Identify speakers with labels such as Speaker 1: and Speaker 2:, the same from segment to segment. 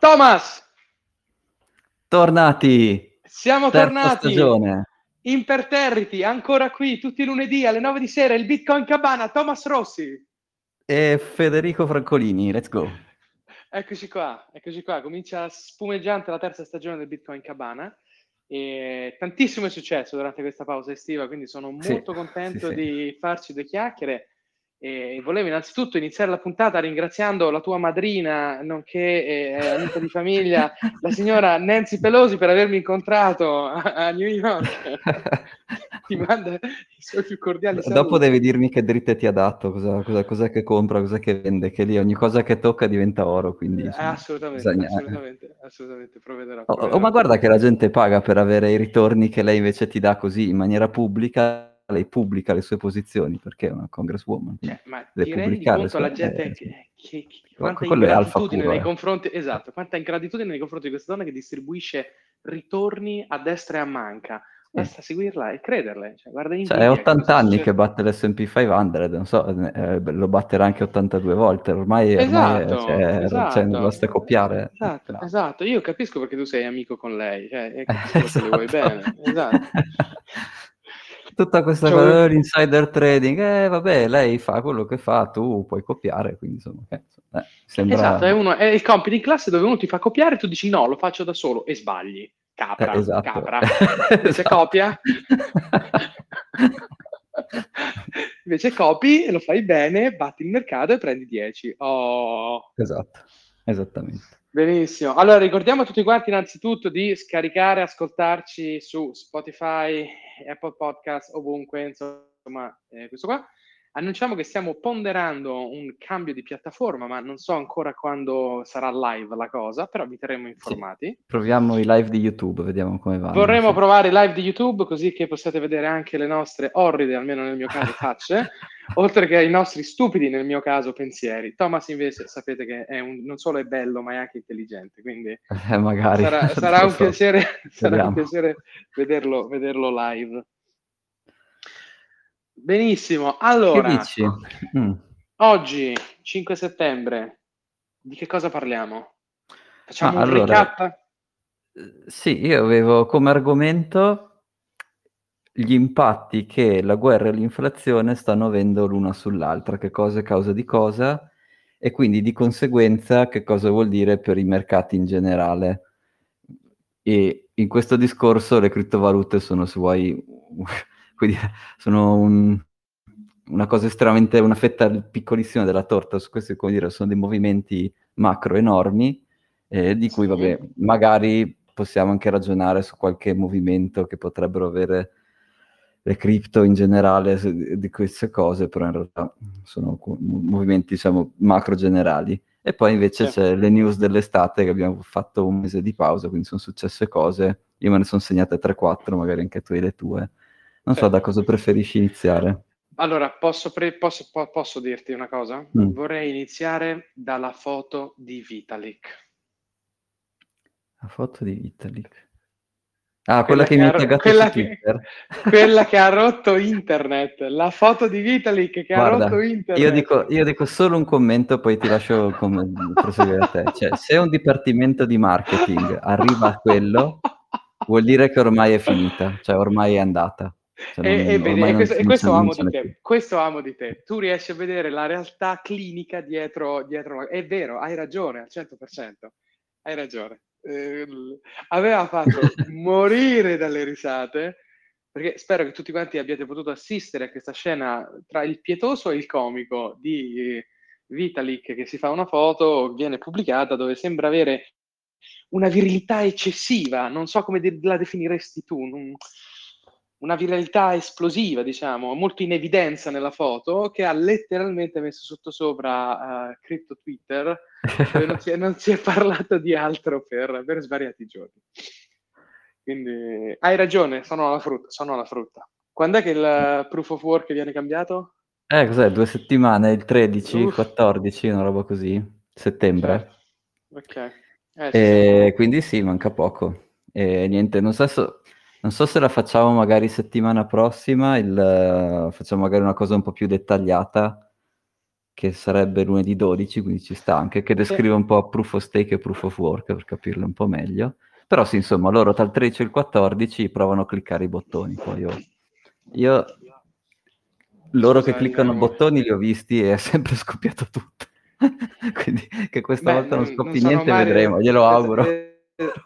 Speaker 1: Thomas!
Speaker 2: Tornati!
Speaker 1: Siamo
Speaker 2: Terza
Speaker 1: tornati!
Speaker 2: stagione.
Speaker 1: Imperterriti, ancora qui, tutti i lunedì alle 9 di sera, il Bitcoin Cabana, Thomas Rossi.
Speaker 2: E Federico Francolini, let's go.
Speaker 1: Eccoci qua, eccoci qua, comincia spumeggiante la terza stagione del Bitcoin Cabana. E tantissimo è successo durante questa pausa estiva, quindi sono
Speaker 2: Sì,
Speaker 1: molto contento
Speaker 2: sì, sì.
Speaker 1: di farci due chiacchiere. E volevo innanzitutto iniziare la puntata ringraziando la tua madrina, nonché eh, amica di famiglia, la signora Nancy Pelosi, per avermi incontrato a, a New York. Ti manda i suoi più cordiali saluti.
Speaker 2: Dopo devi dirmi che dritte ti ha dato, cosa, cosa, cos'è che compra, cos'è che vende, che lì ogni cosa che tocca diventa oro, quindi
Speaker 1: Eh, assolutamente,
Speaker 2: bisogna-
Speaker 1: assolutamente, assolutamente, provvederò.
Speaker 2: Oh, oh, ma guarda che la gente paga per avere i ritorni che lei invece ti dà così in maniera pubblica, lei pubblica le sue posizioni perché è una congresswoman.
Speaker 1: Cioè, ma
Speaker 2: deve
Speaker 1: ti rendi
Speaker 2: pubblicare
Speaker 1: conto
Speaker 2: le
Speaker 1: alla gente
Speaker 2: eh,
Speaker 1: che, che- che- quanta ingratitudine nei
Speaker 2: eh.
Speaker 1: confronti, esatto, quanta ingratitudine nei confronti di questa donna che distribuisce ritorni a destra e a manca. Basta seguirla e crederle. Cioè, guarda in
Speaker 2: Cioè, è
Speaker 1: India,
Speaker 2: 80
Speaker 1: cosa
Speaker 2: anni
Speaker 1: succede?
Speaker 2: che batte l'S&P 500, non so, eh, lo batterà anche 82 volte, ormai, ormai
Speaker 1: Esatto,
Speaker 2: cioè,
Speaker 1: esatto.
Speaker 2: cioè, non basta copiare.
Speaker 1: Esatto,
Speaker 2: No.
Speaker 1: esatto. Io capisco perché tu sei amico con lei, cioè, capisco le vuoi
Speaker 2: Esatto.
Speaker 1: bene. Esatto.
Speaker 2: Tutta questa
Speaker 1: Cioè,
Speaker 2: cosa dell'insider trading, eh vabbè, lei fa quello che fa, tu puoi copiare, quindi insomma, eh, eh, sembra...
Speaker 1: Esatto, è, uno, è il compito in classe dove uno ti fa copiare e tu dici no, lo faccio da solo e sbagli. Capra,
Speaker 2: Eh, esatto.
Speaker 1: capra. Invece
Speaker 2: Esatto.
Speaker 1: copia. Invece copi e lo fai bene, batti il mercato e prendi 10. Oh,
Speaker 2: Esatto, esattamente.
Speaker 1: Benissimo. Allora, ricordiamo a tutti quanti innanzitutto di scaricare, ascoltarci su Spotify, Apple Podcast, ovunque, insomma, eh, questo qua. Annunciamo che stiamo ponderando un cambio di piattaforma, ma non so ancora quando sarà live la cosa, però vi terremo informati.
Speaker 2: Proviamo i live di YouTube, vediamo come vanno.
Speaker 1: Vorremmo
Speaker 2: sì.
Speaker 1: provare i live di YouTube così che possiate vedere anche le nostre orride, almeno nel mio caso, facce, oltre che i nostri stupidi, nel mio caso, pensieri. Thomas invece sapete che è un- non solo è bello, ma è anche intelligente, quindi
Speaker 2: Eh, magari.
Speaker 1: sarà, sarà un
Speaker 2: so.
Speaker 1: piacere, sarà un piacere vederlo, vederlo live. Benissimo, allora?
Speaker 2: Mm.
Speaker 1: oggi, 5 settembre, di che cosa parliamo? Facciamo
Speaker 2: Ma
Speaker 1: un
Speaker 2: allora-
Speaker 1: recap?
Speaker 2: Eh, Sì, io avevo come argomento gli impatti che la guerra e l'inflazione stanno avendo l'una sull'altra, che cosa è causa di cosa, e quindi di conseguenza che cosa vuol dire per i mercati in generale. E in questo discorso le criptovalute sono, se vuoi, quindi sono un- una cosa estremamente, una fetta piccolissima della torta, su questi, come dire, sono dei movimenti macro enormi, eh, di cui, vabbè, magari possiamo anche ragionare su qualche movimento che potrebbero avere le cripto in generale di queste cose, però in realtà sono movimenti, diciamo, macro generali. E poi invece
Speaker 1: Sì.
Speaker 2: c'è le news dell'estate che abbiamo fatto un mese di pausa, quindi sono successe cose. Io me ne sono segnate 3-4, magari anche tu hai le tue. Non so da cosa preferisci iniziare.
Speaker 1: Allora, posso, pre- posso- po- posso dirti una cosa?
Speaker 2: Mm.
Speaker 1: Vorrei iniziare dalla foto di Vitalik.
Speaker 2: La foto di Vitalik. Ah, quella, che mi
Speaker 1: ha
Speaker 2: ha taggato
Speaker 1: quella
Speaker 2: su
Speaker 1: che-
Speaker 2: Twitter.
Speaker 1: quella che ha rotto internet. La foto di Vitalik che ha
Speaker 2: Guarda,
Speaker 1: rotto internet.
Speaker 2: io dico, io dico solo un commento, poi ti lascio com- proseguire a te. Cioè, se un dipartimento di marketing arriva a quello, vuol dire che ormai è finita, cioè ormai è andata. Cioè,
Speaker 1: E,
Speaker 2: non-
Speaker 1: e vedi, e questo, e questo amo. Questo amo di te. Tu riesci a vedere la realtà clinica dietro, dietro È vero, hai ragione al 100%. Hai ragione. Eh, aveva fatto morire dalle risate, perché spero che tutti quanti abbiate potuto assistere a questa scena tra il pietoso e il comico di Vitalik che si fa una foto, viene pubblicata, dove sembra avere una virilità eccessiva, non so come de- la definiresti tu, non- una viralità esplosiva, diciamo, molto in evidenza nella foto, che ha letteralmente messo sotto sopra eh, Crypto Twitter, dove non si, è, non si è parlato di altro per, per svariati giorni. Quindi hai ragione, sono alla frutta. Sono alla frutta. Quando è che il proof of work viene cambiato?
Speaker 2: Eh, cos'è? Due settimane, il 13,
Speaker 1: Uff.
Speaker 2: 14, una roba così, settembre.
Speaker 1: Certo. Ok. Eh, sì,
Speaker 2: E quindi sì, manca poco. E niente, non so, so- non so se la facciamo magari settimana prossima, il, eh, facciamo magari una cosa un po' più dettagliata che sarebbe lunedì 12, quindi ci sta anche, che descrive un po' proof of stake e proof of work per capirlo un po' meglio. Però sì, insomma, loro tra il 13 e il 14 provano a cliccare i bottoni, poi io, io loro che cliccano bottoni li ho visti e è sempre scoppiato tutto. Quindi che questa Beh, volta non scoppi non niente, mai... vedremo, glielo auguro.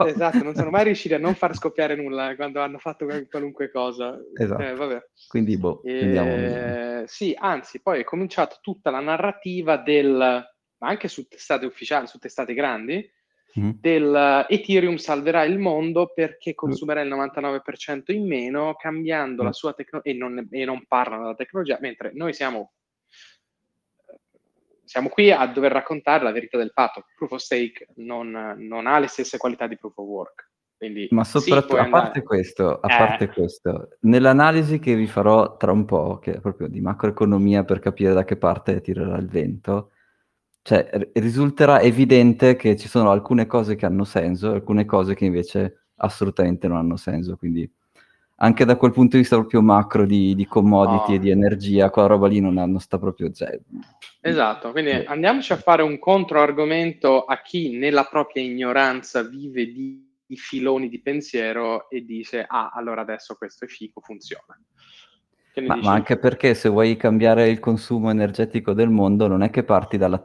Speaker 1: Esatto, non sono mai riusciti a non far scoppiare nulla quando hanno fatto qualunque cosa.
Speaker 2: Esatto. Eh, Quindi, boh,
Speaker 1: eh, Sì, anzi, poi è cominciata tutta la narrativa del, ma anche su testate ufficiali, su testate grandi, mm. del Ethereum salverà il mondo perché mm. consumerà il 99% in meno cambiando mm. la sua tecnologia e e non parlano della tecnologia, mentre noi siamo siamo qui a dover raccontare la verità del fatto. Proof of stake non, non ha le stesse qualità di proof of work. Quindi,
Speaker 2: Ma soprattutto, sì, a, parte questo, a eh. parte questo, nell'analisi che vi farò tra un po', che è proprio di macroeconomia per capire da che parte tirerà il vento, cioè r- risulterà evidente che ci sono alcune cose che hanno senso e alcune cose che invece assolutamente non hanno senso. Quindi anche da quel punto di vista proprio macro di, di commodity oh. e di energia, quella roba lì non, non sta proprio... Cioè,
Speaker 1: esatto, quindi andiamoci a fare un controargomento a chi nella propria ignoranza vive di, di filoni di pensiero e dice, ah, allora adesso questo è fico, funziona.
Speaker 2: Ma, ma, anche perché se vuoi cambiare il consumo energetico del mondo non è che parti dalla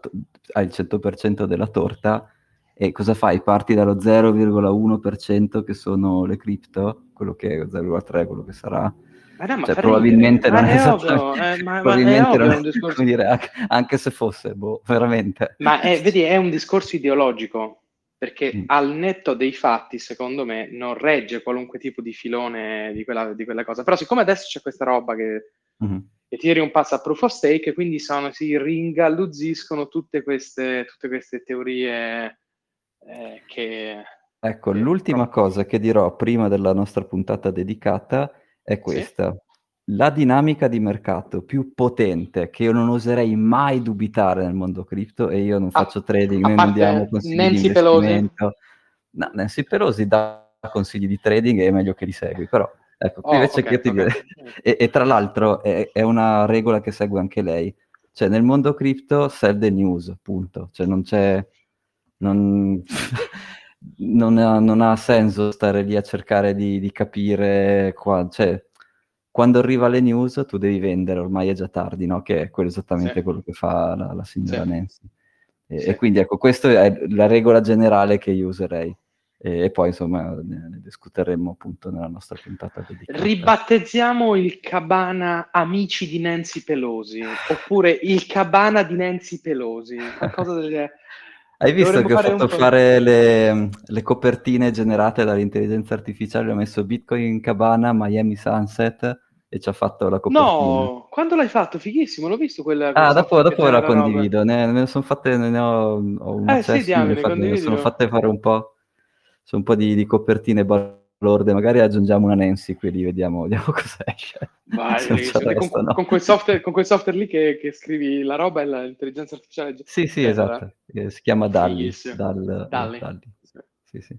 Speaker 2: al 100% della torta e cosa fai? Parti dallo 0,1% che sono le cripto, quello che è 0,3, quello che sarà. Ma no, cioè, probabilmente non è,
Speaker 1: esatto, eh, ma, probabilmente ma è, non è discorso...
Speaker 2: dire, anche, anche, se fosse, boh, veramente.
Speaker 1: Ma è, vedi, è un discorso ideologico, perché mm. al netto dei fatti, secondo me, non regge qualunque tipo di filone di quella, di quella cosa. Però siccome adesso c'è questa roba che mm-hmm. Ethereum passa a proof of stake, quindi sono, si ringalluzziscono tutte queste, tutte queste teorie eh, che...
Speaker 2: Ecco, che l'ultima proprio... cosa che dirò prima della nostra puntata dedicata è questa. Sì? La dinamica di mercato più potente che io non oserei mai dubitare nel mondo cripto e io non ah, faccio trading, noi non diamo consigli Nancy di Pelosi. No, Nancy Pelosi dà consigli di trading e è meglio che li segui, però ecco, qui oh, invece che io ti direi, e, e, tra l'altro è, è, una regola che segue anche lei, cioè nel mondo cripto sell the news, punto, cioè non c'è, non, non, ha, non, ha, senso stare lì a cercare di, di capire qua, cioè, quando arriva le news tu devi vendere, ormai è già tardi, no? Che è quello esattamente sì. quello che fa la, la signora sì. Nancy. E, sì. e, quindi ecco, questa è la regola generale che io userei. E, e poi insomma ne, ne, discuteremo appunto nella nostra puntata dedicata.
Speaker 1: Ribattezziamo il cabana amici di Nancy Pelosi, oppure il cabana di Nancy Pelosi, qualcosa del
Speaker 2: hai visto che ho fatto fare le, le, copertine generate dall'intelligenza artificiale? Ho messo Bitcoin Cabana, Miami Sunset e ci ha fatto la copertina.
Speaker 1: No, quando l'hai fatto? Fighissimo, l'ho visto quella.
Speaker 2: Ah, dopo, dopo la condivido. Ne, ne, sono fatte, ne ho, ho un eh, sì, diamine, fatte, sono fatte fare un po', un po di, di copertine lorde, magari aggiungiamo una Nancy qui, lì, vediamo, vediamo cosa esce.
Speaker 1: Vai, con, no. con, quel software, con, quel software, lì che, che, scrivi la roba e l'intelligenza artificiale.
Speaker 2: Sì, sì, esatto. Eh, si chiama Dalli. Dal,
Speaker 1: Dalli. Dalli. Sì, sì.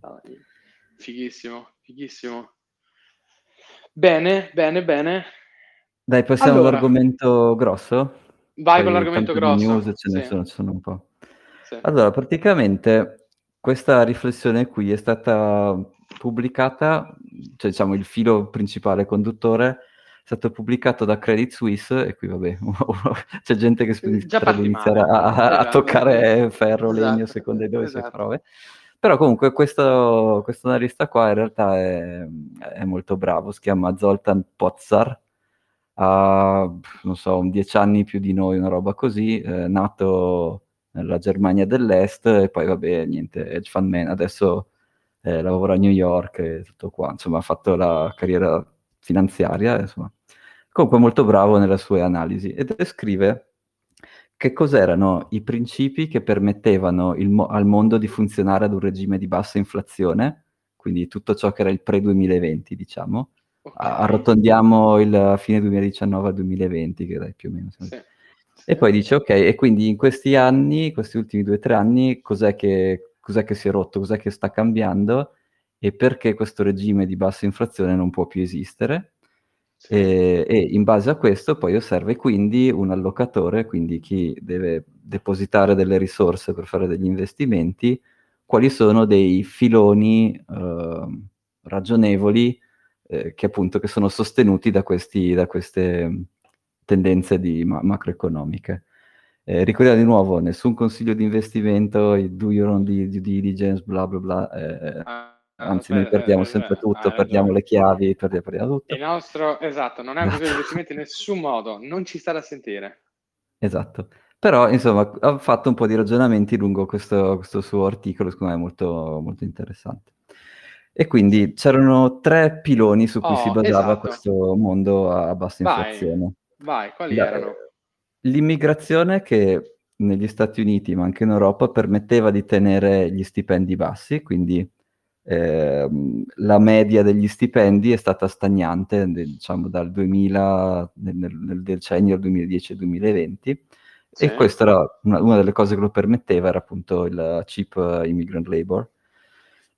Speaker 1: Fighissimo, fighissimo. Bene, bene, bene.
Speaker 2: Dai, passiamo allora, all'argomento grosso?
Speaker 1: Vai Poi con l'argomento grosso.
Speaker 2: News ce ne, sì. sono, ce sono un po'. Sì. Allora, praticamente questa riflessione qui è stata pubblicata, cioè diciamo il filo principale conduttore è stato pubblicato da Credit Suisse e qui vabbè c'è gente che potrebbe iniziare a, a, esatto. toccare ferro, esatto. legno, secondo dove esatto. si prove. Però comunque questo, questo analista qua in realtà è, è, molto bravo, si chiama Zoltan Pozar, ha non so, un dieci anni più di noi, una roba così, è nato nella Germania dell'Est e poi vabbè niente, hedge fund man, adesso eh, lavora a New York e tutto qua, insomma ha fatto la carriera finanziaria, insomma. Comunque molto bravo nelle sue analisi e descrive che cos'erano i principi che permettevano mo- al mondo di funzionare ad un regime di bassa inflazione, quindi tutto ciò che era il pre-2020, diciamo. Okay. Arrotondiamo il fine 2019 al 2020, che dai più o meno. Sì. E poi dice, ok, e quindi in questi anni, questi ultimi due o tre anni, cos'è che cos'è che si è rotto, cos'è che sta cambiando e perché questo regime di bassa inflazione non può più esistere. Sì. E, e, in base a questo poi osserva quindi un allocatore, quindi chi deve depositare delle risorse per fare degli investimenti, quali sono dei filoni eh, ragionevoli eh, che appunto che sono sostenuti da, questi, da queste tendenze di ma- macroeconomiche. Eh, ricordiamo di nuovo, nessun consiglio di investimento, do your own due diligence, bla bla bla. Eh, ah anzi noi perdiamo sempre tutto, perdiamo le chiavi, perdiamo, perdiamo tutto.
Speaker 1: Il nostro, esatto, non è un esatto. di investimento in nessun modo, non ci sta da sentire.
Speaker 2: Esatto. Però, insomma, ha fatto un po' di ragionamenti lungo questo, questo suo articolo, secondo me molto, molto interessante. E quindi c'erano tre piloni su cui oh, si basava esatto. questo mondo a bassa vai, inflazione.
Speaker 1: Vai, quali La, erano?
Speaker 2: L'immigrazione che negli Stati Uniti, ma anche in Europa, permetteva di tenere gli stipendi bassi, quindi eh, la media degli stipendi è stata stagnante, diciamo dal 2000, nel, nel decennio 2010-2020, sì. e questa era una, una, delle cose che lo permetteva, era appunto il cheap immigrant labor.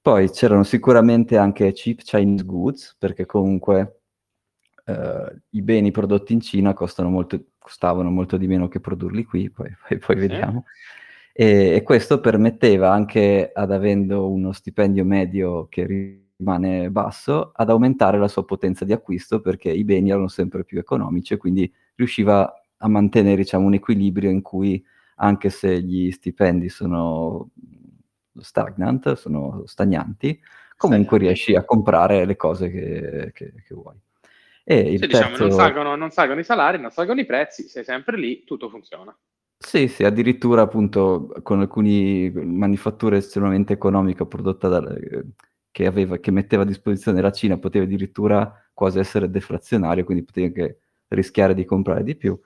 Speaker 2: Poi c'erano sicuramente anche cheap Chinese goods, perché comunque eh, i beni prodotti in Cina molto, costavano molto di meno che produrli qui, poi, poi, poi sì. vediamo. E, e, questo permetteva anche, ad avendo uno stipendio medio che rimane basso, ad aumentare la sua potenza di acquisto perché i beni erano sempre più economici e quindi riusciva a mantenere diciamo, un equilibrio in cui anche se gli stipendi sono stagnant, sono stagnanti, comunque riesci a comprare le cose che, che, che vuoi.
Speaker 1: E il terzo... diciamo, non salgono, non salgono i salari, non salgono i prezzi, sei sempre lì, tutto funziona.
Speaker 2: Sì, sì, addirittura appunto con alcune manifatture estremamente economiche prodotte da, che, aveva, che metteva a disposizione la Cina, poteva addirittura quasi essere deflazionario, quindi potevi anche rischiare di comprare di più.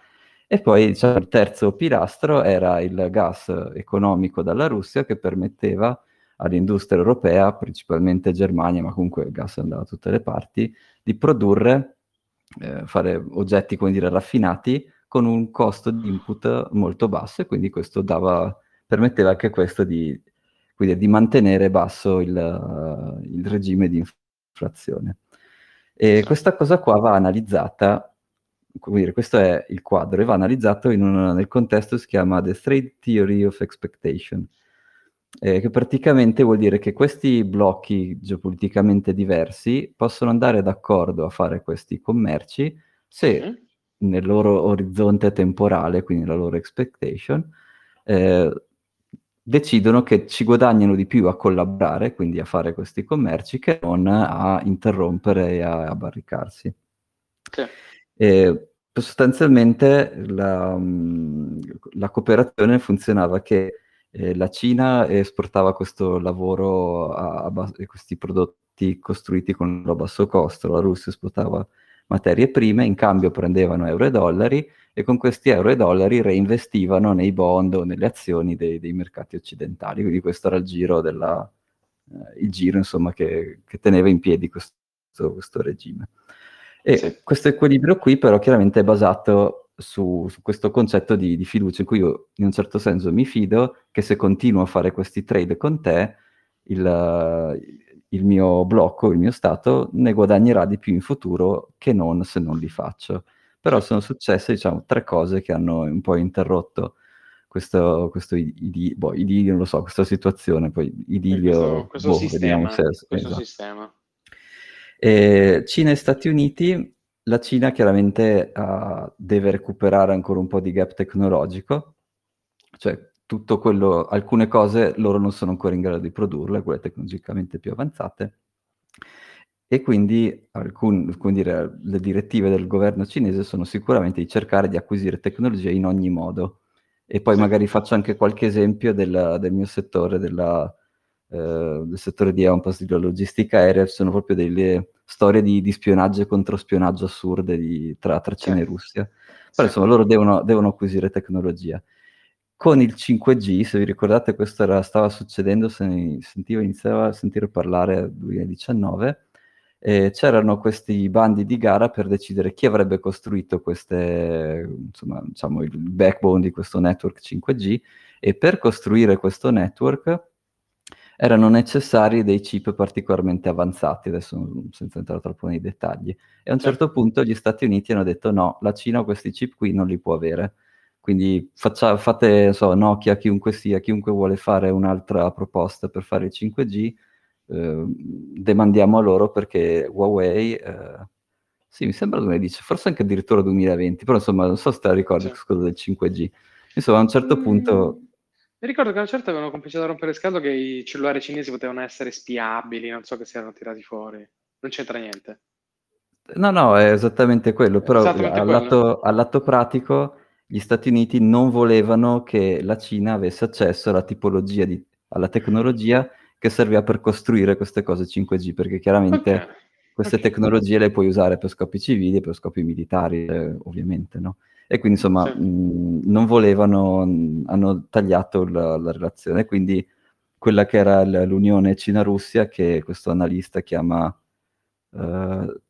Speaker 2: E poi diciamo, il terzo pilastro era il gas economico dalla Russia che permetteva all'industria europea, principalmente Germania, ma comunque il gas andava da tutte le parti, di produrre, eh, fare oggetti, come dire, raffinati con un costo di input molto basso e quindi questo dava, permetteva anche questo di, quindi, di mantenere basso il, uh, il, regime di inflazione. E questa cosa qua va analizzata, come dire, questo è il quadro, e va analizzato una, nel contesto si chiama The Trade Theory of Expectation, eh, che praticamente vuol dire che questi blocchi geopoliticamente diversi possono andare d'accordo a fare questi commerci se mm-hmm nel loro orizzonte temporale, quindi la loro expectation, eh, decidono che ci guadagnano di più a collaborare, quindi a fare questi commerci, che non a interrompere e a, a barricarsi. Sì. E, sostanzialmente la, la, cooperazione funzionava che eh, la Cina esportava questo lavoro a, a bas- questi prodotti costruiti con a basso costo, la Russia esportava materie prime, in cambio prendevano euro e dollari e con questi euro e dollari reinvestivano nei bond o nelle azioni dei, dei mercati occidentali. Quindi questo era il giro, della, eh, il giro insomma, che, che, teneva in piedi questo, questo regime. E sì. questo equilibrio qui però chiaramente è basato su, su questo concetto di, di, fiducia in cui io in un certo senso mi fido che se continuo a fare questi trade con te, il, il mio blocco, il mio stato, ne guadagnerà di più in futuro che non se non li faccio. Però sono successe, diciamo, tre cose che hanno un po' interrotto questo, questo idilio, boh, idilio, non lo so, questa situazione, poi idilio,
Speaker 1: questo, questo boh, sistema, questo esatto. sistema.
Speaker 2: E Cina e Stati Uniti, la Cina chiaramente uh, deve recuperare ancora un po' di gap tecnologico, cioè tutto quello, alcune cose loro non sono ancora in grado di produrle, quelle tecnologicamente più avanzate, e quindi alcun, dire, le direttive del governo cinese sono sicuramente di cercare di acquisire tecnologia in ogni modo. E poi sì. magari faccio anche qualche esempio del, del mio settore, della, eh, del settore di Ampass, della logistica aerea, sono proprio delle storie di, di spionaggio e controspionaggio assurde di, tra, tra, Cina sì. e Russia. Però insomma loro devono, devono acquisire tecnologia con il 5G, se vi ricordate, questo era, stava succedendo, se ne sentivo, iniziava a sentire parlare nel 2019, eh, c'erano questi bandi di gara per decidere chi avrebbe costruito queste, insomma, diciamo, il backbone di questo network 5G e per costruire questo network erano necessari dei chip particolarmente avanzati, adesso senza entrare troppo nei dettagli. E a un certo punto gli Stati Uniti hanno detto no, la Cina questi chip qui non li può avere. Quindi faccia, fate, so, Nokia, chiunque sia, chiunque vuole fare un'altra proposta per fare il 5G, eh, demandiamo a loro perché Huawei... Eh, sì, mi sembra 2010, forse anche addirittura 2020, però insomma non so se te la ricordi sì. cosa del 5G. Insomma, a un certo mm. punto
Speaker 1: ricordo che a una certa avevano cominciato a rompere il scaldo che i cellulari cinesi potevano essere spiabili, non so che si erano tirati fuori. Non c'entra niente.
Speaker 2: No, no, è esattamente quello, però esattamente al, lato, al, lato, pratico gli Stati Uniti non volevano che la Cina avesse accesso alla tipologia, di, alla tecnologia che serviva per costruire queste cose 5G, perché chiaramente okay. queste okay. tecnologie le puoi usare per scopi civili e per scopi militari, eh, ovviamente, no? E quindi insomma sì. mh, non volevano, hanno tagliato la, la, relazione, quindi quella che era l'unione Cina-Russia che questo analista chiama uh,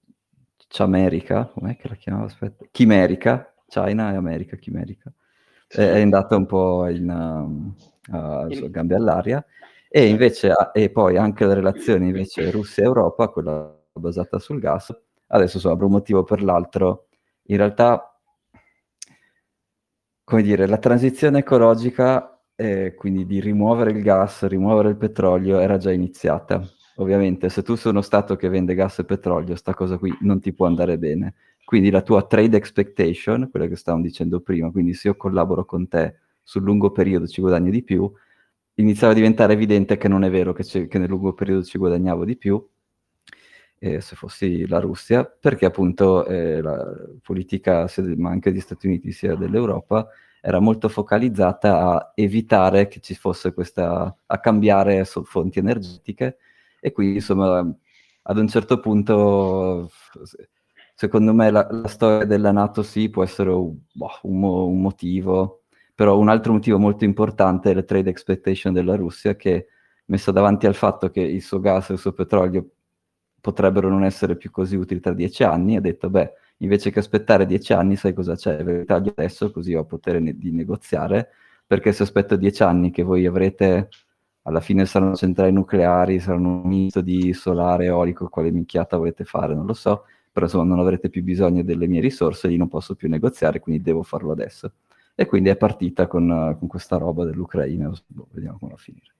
Speaker 2: C'America, com'è che la chiamava? Aspetta, Chimerica, China e America, Chimerica, sì. è, è andata un po' in, uh, uh, gambe all'aria. E invece e poi anche la relazione invece Russia-Europa, quella basata sul gas, adesso insomma per un motivo o per l'altro. In realtà come dire, la transizione ecologica, eh, quindi di rimuovere il gas, rimuovere il petrolio, era già iniziata. Ovviamente, se tu sei uno Stato che vende gas e petrolio, sta cosa qui non ti può andare bene. Quindi la tua trade expectation, quello che stavamo dicendo prima, quindi se io collaboro con te sul lungo periodo ci guadagno di più, iniziava a diventare evidente che non è vero che, che nel lungo periodo ci guadagnavo di più, eh, se fossi la Russia, perché appunto eh, la politica, ma anche degli Stati Uniti sia dell'Europa, era molto focalizzata a evitare che ci fosse questa, a cambiare fonti energetiche e quindi insomma ad un certo punto secondo me la, la storia della Nato sì può essere boh, un, un, motivo, però un altro motivo molto importante è la trade expectation della Russia che messa davanti al fatto che il suo gas e il suo petrolio potrebbero non essere più così utili tra dieci anni, ha detto, beh, invece che aspettare dieci anni, sai cosa c'è? Ve taglio adesso così ho potere ne- di negoziare, perché se aspetto dieci anni che voi avrete, alla fine saranno centrali nucleari, saranno un misto di solare, eolico, quale minchiata volete fare, non lo so, però insomma non avrete più bisogno delle mie risorse, lì non posso più negoziare, quindi devo farlo adesso. E quindi è partita con, con questa roba dell'Ucraina, boh, vediamo come va a finire.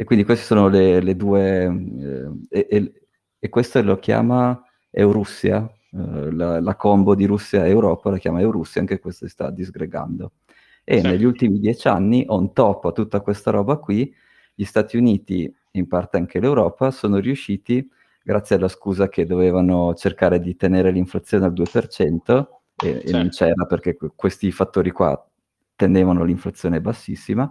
Speaker 2: E quindi queste sono le, le due... Eh, e, e questo lo chiama Eurussia, eh, la, la, combo di Russia e Europa la chiama Eurussia, anche questo si sta disgregando. E sì. negli ultimi dieci anni, on top a tutta questa roba qui, gli Stati Uniti, in parte anche l'Europa, sono riusciti, grazie alla scusa che dovevano cercare di tenere l'inflazione al 2%, e, sì. e non c'era perché questi fattori qua tenevano l'inflazione bassissima,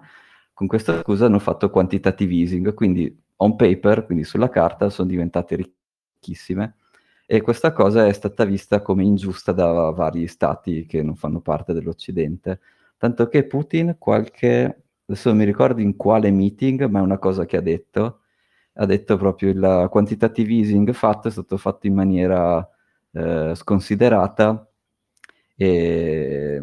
Speaker 2: con questa scusa hanno fatto quantitative easing, quindi on paper, quindi sulla carta, sono diventate ricchissime. E questa cosa è stata vista come ingiusta da vari stati che non fanno parte dell'Occidente. Tanto che Putin qualche, adesso non mi ricordo in quale meeting, ma è una cosa che ha detto, ha detto proprio il quantitative easing fatto è stato fatto in maniera eh, sconsiderata e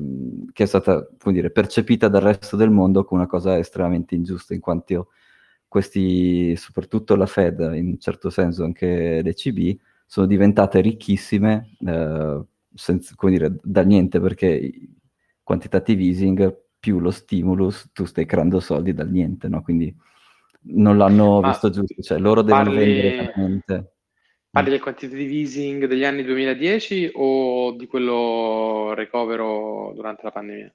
Speaker 2: che è stata, come dire, percepita dal resto del mondo come una cosa estremamente ingiusta in quanto questi, soprattutto la Fed, in un certo senso anche l'ECB, sono diventate ricchissime eh, senza, come dire, da niente, perché quantitative easing più lo stimulus, tu stai creando soldi dal niente, no? Quindi non l'hanno Ma visto giusto, cioè loro devono parli, vendere veramente.
Speaker 1: Parli del quantitative easing degli anni 2010 o di quello recovero durante la pandemia?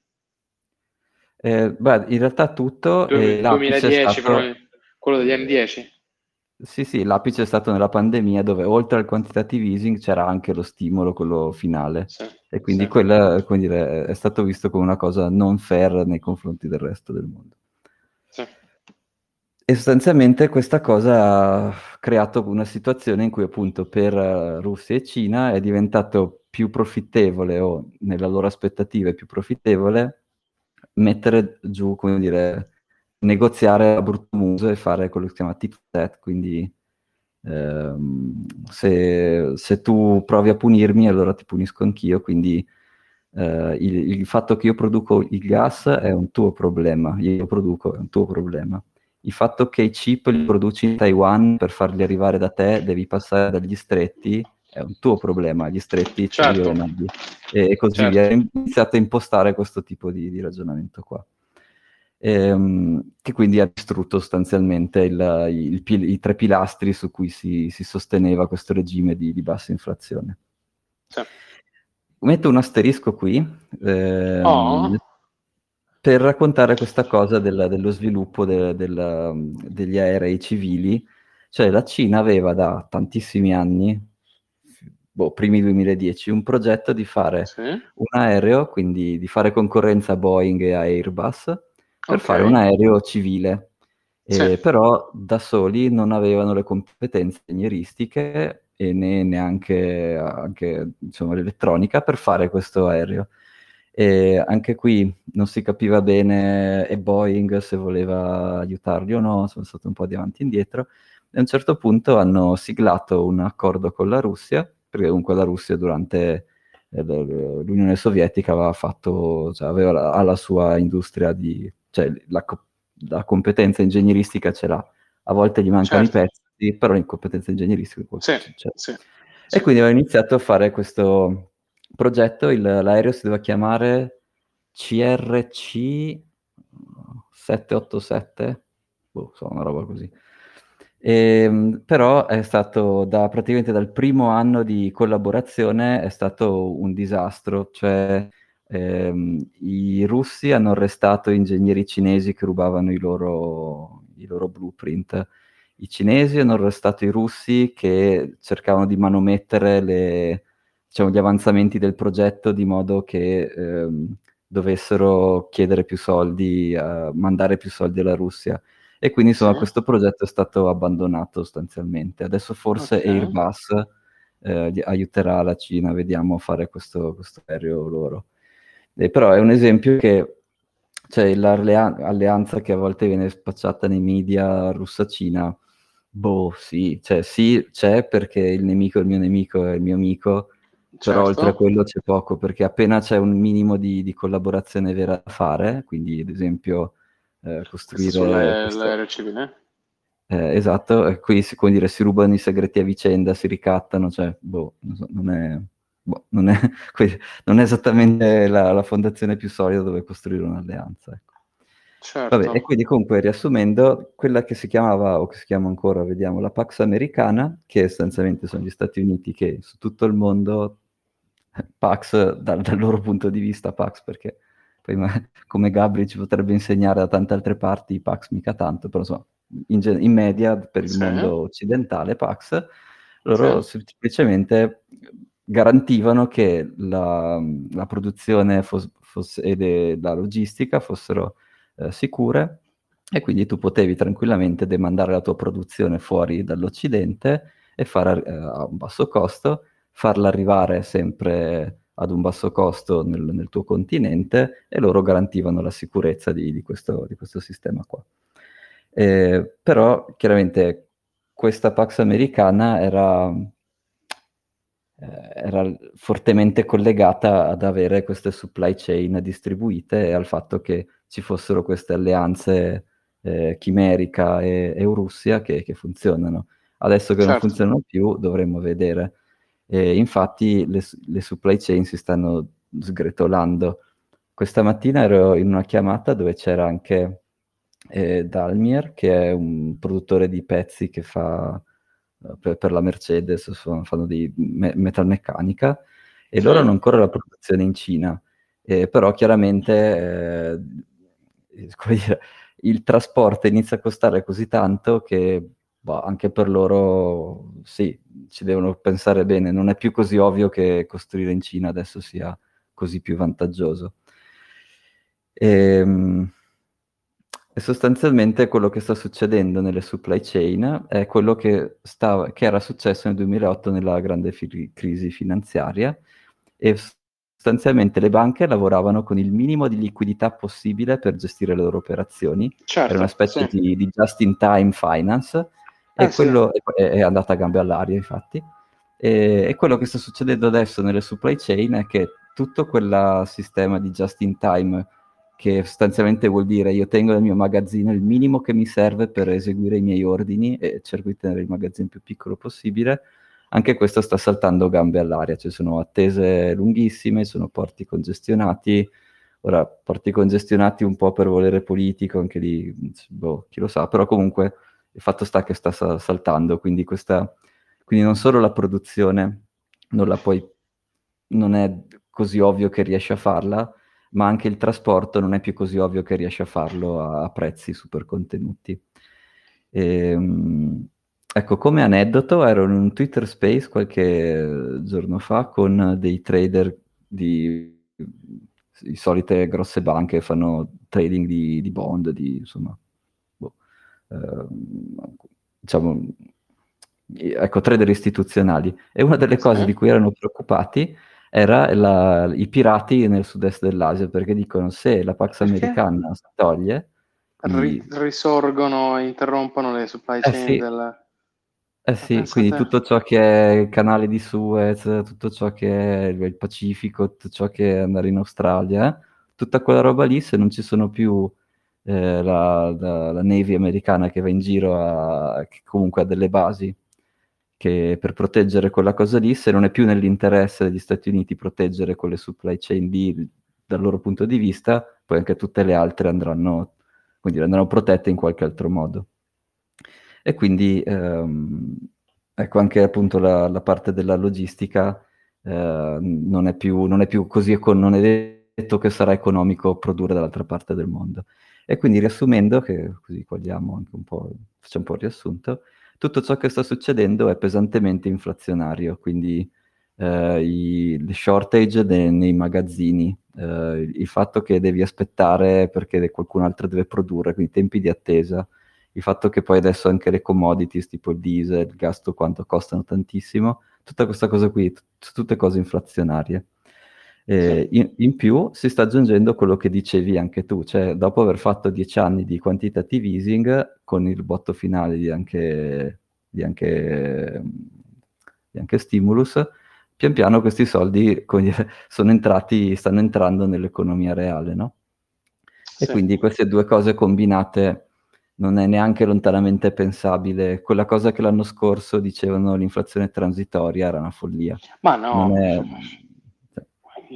Speaker 2: Eh, beh, in realtà tutto.
Speaker 1: Du- eh, 2010, stato... però quello degli anni 10?
Speaker 2: Sì, sì, l'apice è stato nella pandemia dove oltre al quantitative easing c'era anche lo stimolo, quello finale. Sì, e quindi sì. quella dire, è stato visto come una cosa non fair nei confronti del resto del mondo. E sostanzialmente questa cosa ha creato una situazione in cui appunto per Russia e Cina è diventato più profittevole o nella loro aspettativa è più profittevole mettere giù, come dire, negoziare a brutto muso e fare quello che si chiama tip set, quindi ehm, se, se, tu provi a punirmi allora ti punisco anch'io, quindi eh, il, il, fatto che io produco il gas è un tuo problema, io lo produco è un tuo problema. Il fatto che i chip li produci in Taiwan per farli arrivare da te, devi passare dagli stretti, è un tuo problema, gli stretti
Speaker 1: certo.
Speaker 2: e, e così certo. via. Ho iniziato a impostare questo tipo di, di ragionamento qua. Ehm, che quindi ha distrutto sostanzialmente il, il, il, i tre pilastri su cui si, si sosteneva questo regime di, di bassa inflazione. Sì. Metto un asterisco qui ehm, oh. Per raccontare questa cosa del, dello sviluppo de, del, degli aerei civili. Cioè la Cina aveva da tantissimi anni, boh, primi 2010, un progetto di fare sì. un aereo, quindi di fare concorrenza a Boeing e a Airbus, per okay. fare un aereo civile. Sì. però da soli non avevano le competenze ingegneristiche e né neanche anche, insomma, l'elettronica per fare questo aereo. E anche qui non si capiva bene e Boeing se voleva aiutarli o no, sono stato un po' di avanti e indietro. E a un certo punto hanno siglato un accordo con la Russia, perché comunque la Russia durante eh, l'Unione Sovietica aveva fatto, cioè aveva la, la sua industria di, cioè la, la competenza ingegneristica ce l'ha, a volte gli mancano certo. i pezzi però in competenza ingegneristica. Sì, sì, e quindi ho iniziato a fare questo progetto, il, l'aereo si doveva chiamare CRC 787, boh, so, una roba così. E, ehm, però è stato da, praticamente dal primo anno di collaborazione è stato un disastro, cioè ehm, i russi hanno arrestato ingegneri cinesi che rubavano i loro, i loro blueprint i cinesi hanno arrestato i russi che cercavano di manomettere le, diciamo, gli avanzamenti del progetto di modo che ehm, dovessero chiedere più soldi, uh, mandare più soldi alla Russia. E quindi insomma sì. questo progetto è stato abbandonato sostanzialmente. Adesso forse okay. Airbus eh, aiuterà la Cina, vediamo, a fare questo, questo aereo loro. E però è un esempio che cioè l'alleanza che a volte viene spacciata nei media russa-Cina Boh, sì, cioè sì, c'è perché il nemico è il mio nemico, è il mio amico, certo. però oltre a quello c'è poco, perché appena c'è un minimo di, di collaborazione vera da fare, quindi ad esempio eh, costruire...
Speaker 1: Questo... l'aereo civile?
Speaker 2: Eh, esatto, e qui si, come dire, si rubano i segreti a vicenda, si ricattano, cioè, boh, non, so, non, è, boh, non, è, non è, esattamente la, la, fondazione più solida dove costruire un'alleanza. Ecco. Certo. Vabbè, e quindi comunque riassumendo, quella che si chiamava, o che si chiama ancora, vediamo, la Pax Americana, che sostanzialmente sono gli Stati Uniti che su tutto il mondo, Pax dal, dal loro punto di vista, Pax perché poi come Gabri ci potrebbe insegnare da tante altre parti, Pax mica tanto, però insomma, in, in media per il sì. mondo occidentale, Pax, loro sì. semplicemente garantivano che la, la produzione fos, fosse, e la logistica fossero eh, sicure e quindi tu potevi tranquillamente demandare la tua produzione fuori dall'Occidente e fare eh, a un basso costo, farla arrivare sempre ad un basso costo nel, nel tuo continente e loro garantivano la sicurezza di, di, questo, di questo, sistema qua. Eh, però chiaramente questa Pax americana era, eh, era fortemente collegata ad avere queste supply chain distribuite e al fatto che ci fossero queste alleanze eh, chimerica e Eurussia che, che, funzionano. Adesso che certo. non funzionano più dovremmo vedere. E infatti le, le supply chain si stanno sgretolando. Questa mattina ero in una chiamata dove c'era anche eh, Dalmier, che è un produttore di pezzi che fa eh, per, per la Mercedes, sono, fanno di me- metalmeccanica, e sì. loro hanno ancora la produzione in Cina. Eh, però chiaramente eh, dire, il trasporto inizia a costare così tanto che boh, anche per loro sì, ci devono pensare bene. Non è più così ovvio che costruire in Cina adesso sia così più vantaggioso. E, ehm, e sostanzialmente quello che sta succedendo nelle supply chain è quello che, stava, che era successo nel 2008 nella grande fi- crisi finanziaria e sostanzialmente le banche lavoravano con il minimo di liquidità possibile per gestire le loro operazioni. Certo, Era una specie sì. di, di just-in-time finance e eh, quello sì. è, è andato a gambe all'aria, infatti. E, e, quello che sta succedendo adesso nelle supply chain è che tutto quel sistema di just-in-time che sostanzialmente vuol dire io tengo nel mio magazzino il minimo che mi serve per eseguire i miei ordini e cerco di tenere il magazzino più piccolo possibile, anche questo sta saltando gambe all'aria, cioè sono attese lunghissime, sono porti congestionati, ora porti congestionati un po' per volere politico, anche lì, boh, chi lo sa, però comunque il fatto sta che sta saltando, quindi, questa, quindi non solo la produzione non la puoi, non è così ovvio che riesci a farla, ma anche il trasporto non è più così ovvio che riesce a farlo a, a prezzi super contenuti. E, ehm, ecco, come aneddoto, ero in un Twitter Space qualche giorno fa con dei trader di solite grosse banche che fanno trading di, di bond, di insomma, diciamo, ecco, trader istituzionali. E una delle cose di cui erano preoccupati era la, i pirati nel sud-est dell'Asia, perché dicono se la Pax perché? americana si toglie...
Speaker 1: Ri- risorgono e interrompono le supply chain
Speaker 2: eh sì.
Speaker 1: del...
Speaker 2: Eh sì, quindi tutto ciò che è il canale di Suez, tutto ciò che è il Pacifico, tutto ciò che è andare in Australia, tutta quella roba lì, se non ci sono più eh, la, la, la, Navy americana che va in giro a, che comunque ha delle basi che per proteggere quella cosa lì, se non è più nell'interesse degli Stati Uniti proteggere quelle supply chain lì dal loro punto di vista, poi anche tutte le altre andranno, quindi andranno protette in qualche altro modo. E quindi ehm, ecco anche appunto la, la parte della logistica eh, non, è più, non è più così, non è detto che sarà economico produrre dall'altra parte del mondo. E quindi riassumendo, che così cogliamo anche un po', facciamo un po' il riassunto, tutto ciò che sta succedendo è pesantemente inflazionario, quindi eh, i, le shortage de, nei magazzini, eh, il fatto che devi aspettare perché qualcun altro deve produrre, quindi tempi di attesa, il fatto che poi adesso anche le commodities tipo il diesel, il gas, quanto costano tantissimo, tutta questa cosa qui, t- tutte cose inflazionarie. Eh, in, in, più si sta aggiungendo quello che dicevi anche tu, cioè dopo aver fatto dieci anni di quantitative easing con il botto finale di anche, di anche, di anche stimulus, pian piano questi soldi entrati, stanno entrando nell'economia reale, no? E sì. quindi queste due cose combinate non è neanche lontanamente pensabile. Quella cosa che l'anno scorso dicevano l'inflazione transitoria era una follia.
Speaker 1: Ma no, è,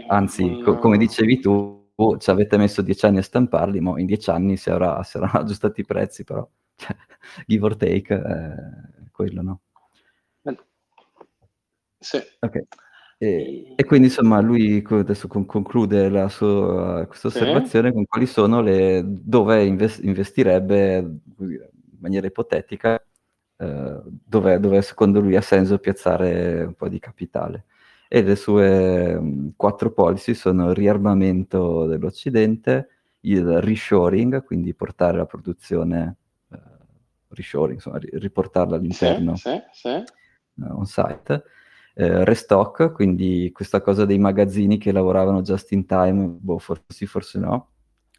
Speaker 2: Anzi, co- come dicevi tu, ci avete messo dieci anni a stamparli, ma in dieci anni si, avrà, saranno aggiustati i prezzi, però cioè, give or take è quello, no?
Speaker 1: Sì.
Speaker 2: Okay. E, e, quindi insomma lui adesso con, conclude la sua, questa osservazione sì. con quali sono le dove invest, investirebbe in maniera ipotetica eh, dove, dove, secondo lui ha senso piazzare un po' di capitale e le sue um, quattro policy sono il riarmamento dell'Occidente, il reshoring, quindi portare la produzione, uh, reshoring, insomma, riportarla all'interno
Speaker 1: sì, sì.
Speaker 2: Uh, on site, uh, restock, quindi questa cosa dei magazzini che lavoravano just in time, boh, forse sì, forse no,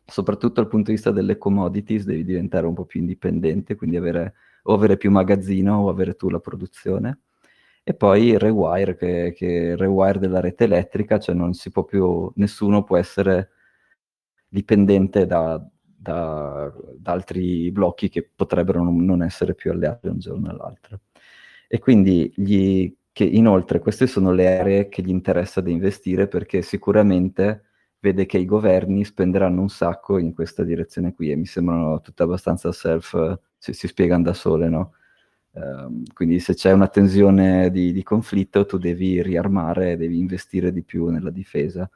Speaker 2: soprattutto dal punto di vista delle commodities devi diventare un po' più indipendente, quindi avere, o avere più magazzino o avere tu la produzione e poi il rewire, che, che il rewire della rete elettrica, cioè non si può più, nessuno può essere dipendente da, da, da altri blocchi che potrebbero non, essere più alleati un giorno all'altro. E quindi gli, che inoltre queste sono le aree che gli interessa da investire perché sicuramente vede che i governi spenderanno un sacco in questa direzione qui e mi sembrano tutte abbastanza self, si, si spiegano da sole, no? Ehm, quindi se c'è una tensione di, di, conflitto tu devi riarmare, devi investire di più nella difesa.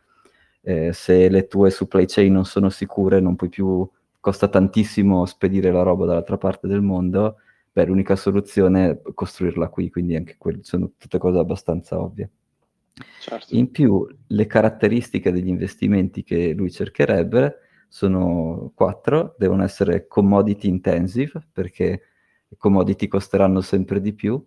Speaker 2: Uh, se le tue supply chain non sono sicure, non puoi più, costa tantissimo spedire la roba dall'altra parte del mondo, beh, l'unica soluzione è costruirla qui, quindi anche quelle sono tutte cose abbastanza ovvie.
Speaker 1: Certo.
Speaker 2: In più, le caratteristiche degli investimenti che lui cercherebbe sono quattro, devono essere commodity intensive, perché le commodity costeranno sempre di più,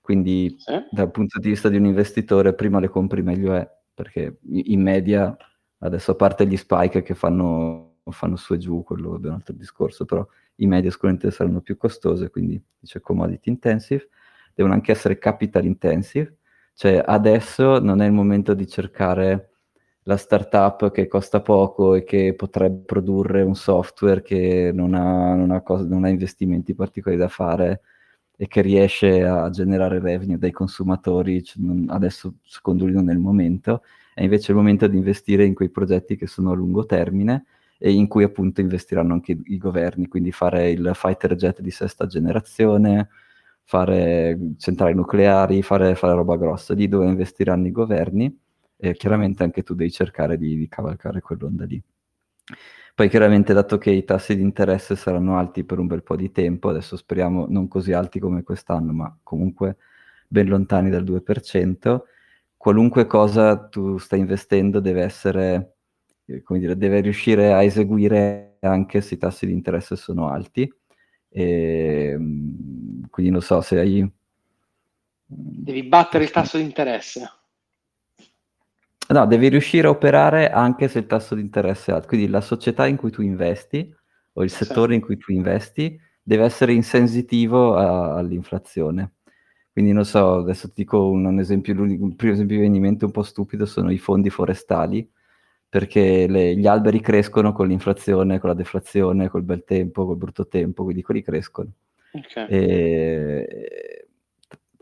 Speaker 2: quindi sì. dal punto di vista di un investitore prima le compri meglio è, perché in media, adesso a parte gli spike che fanno, fanno su e giù, quello è un altro discorso, però in media sicuramente saranno più costose, quindi dice commodity intensive, devono anche essere capital intensive, cioè adesso non è il momento di cercare la startup che costa poco e che potrebbe produrre un software che non ha, non ha, cose, non ha investimenti particolari da fare e che riesce a generare revenue dai consumatori, cioè non, adesso secondo lui non è il momento, è invece il momento di investire in quei progetti che sono a lungo termine e in cui appunto investiranno anche i, i governi, quindi fare il fighter jet di sesta generazione, fare centrali nucleari, fare, fare roba grossa, lì dove investiranno i governi e chiaramente anche tu devi cercare di, di cavalcare quell'onda lì. Poi chiaramente dato che i tassi di interesse saranno alti per un bel po' di tempo, adesso speriamo non così alti come quest'anno, ma comunque ben lontani dal 2%, qualunque cosa tu stai investendo deve essere, eh, come dire, deve riuscire a eseguire anche se i tassi di interesse sono alti. E, ehm, quindi non so se hai...
Speaker 1: Devi battere il tasso di interesse.
Speaker 2: No, devi riuscire a operare anche se il tasso di interesse è alto. Quindi la società in cui tu investi o il settore in cui tu investi deve essere insensitivo a, all'inflazione. Quindi non so, adesso ti dico un, un esempio, il primo esempio che viene in mente un po' stupido sono i fondi forestali, perché le, gli alberi crescono con l'inflazione, con la deflazione, col bel tempo, col brutto tempo, quindi quelli crescono. Okay. E,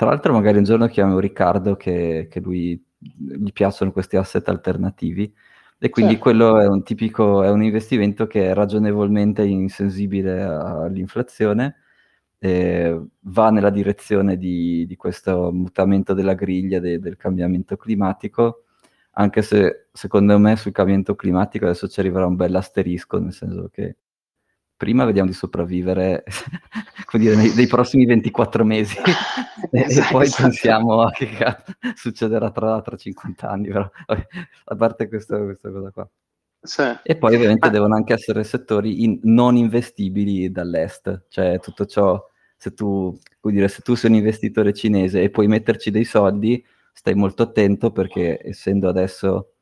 Speaker 2: tra l'altro magari un giorno chiamo Riccardo che, che lui gli piacciono questi asset alternativi e quindi certo. quello è un tipico, è un investimento che è ragionevolmente insensibile all'inflazione, va nella direzione di, di, questo mutamento della griglia de, del cambiamento climatico, anche se secondo me sul cambiamento climatico adesso ci arriverà un bel asterisco, nel senso che prima vediamo di sopravvivere dire, nei, nei, prossimi 24 mesi esatto, e poi esatto. pensiamo a che succederà tra, tra 50 anni, però a parte questa, questa cosa qua. Sì. E poi ovviamente Ma... devono anche essere settori in, non investibili dall'est, cioè tutto ciò, se tu, dire, se tu sei un investitore cinese e puoi metterci dei soldi, stai molto attento perché essendo adesso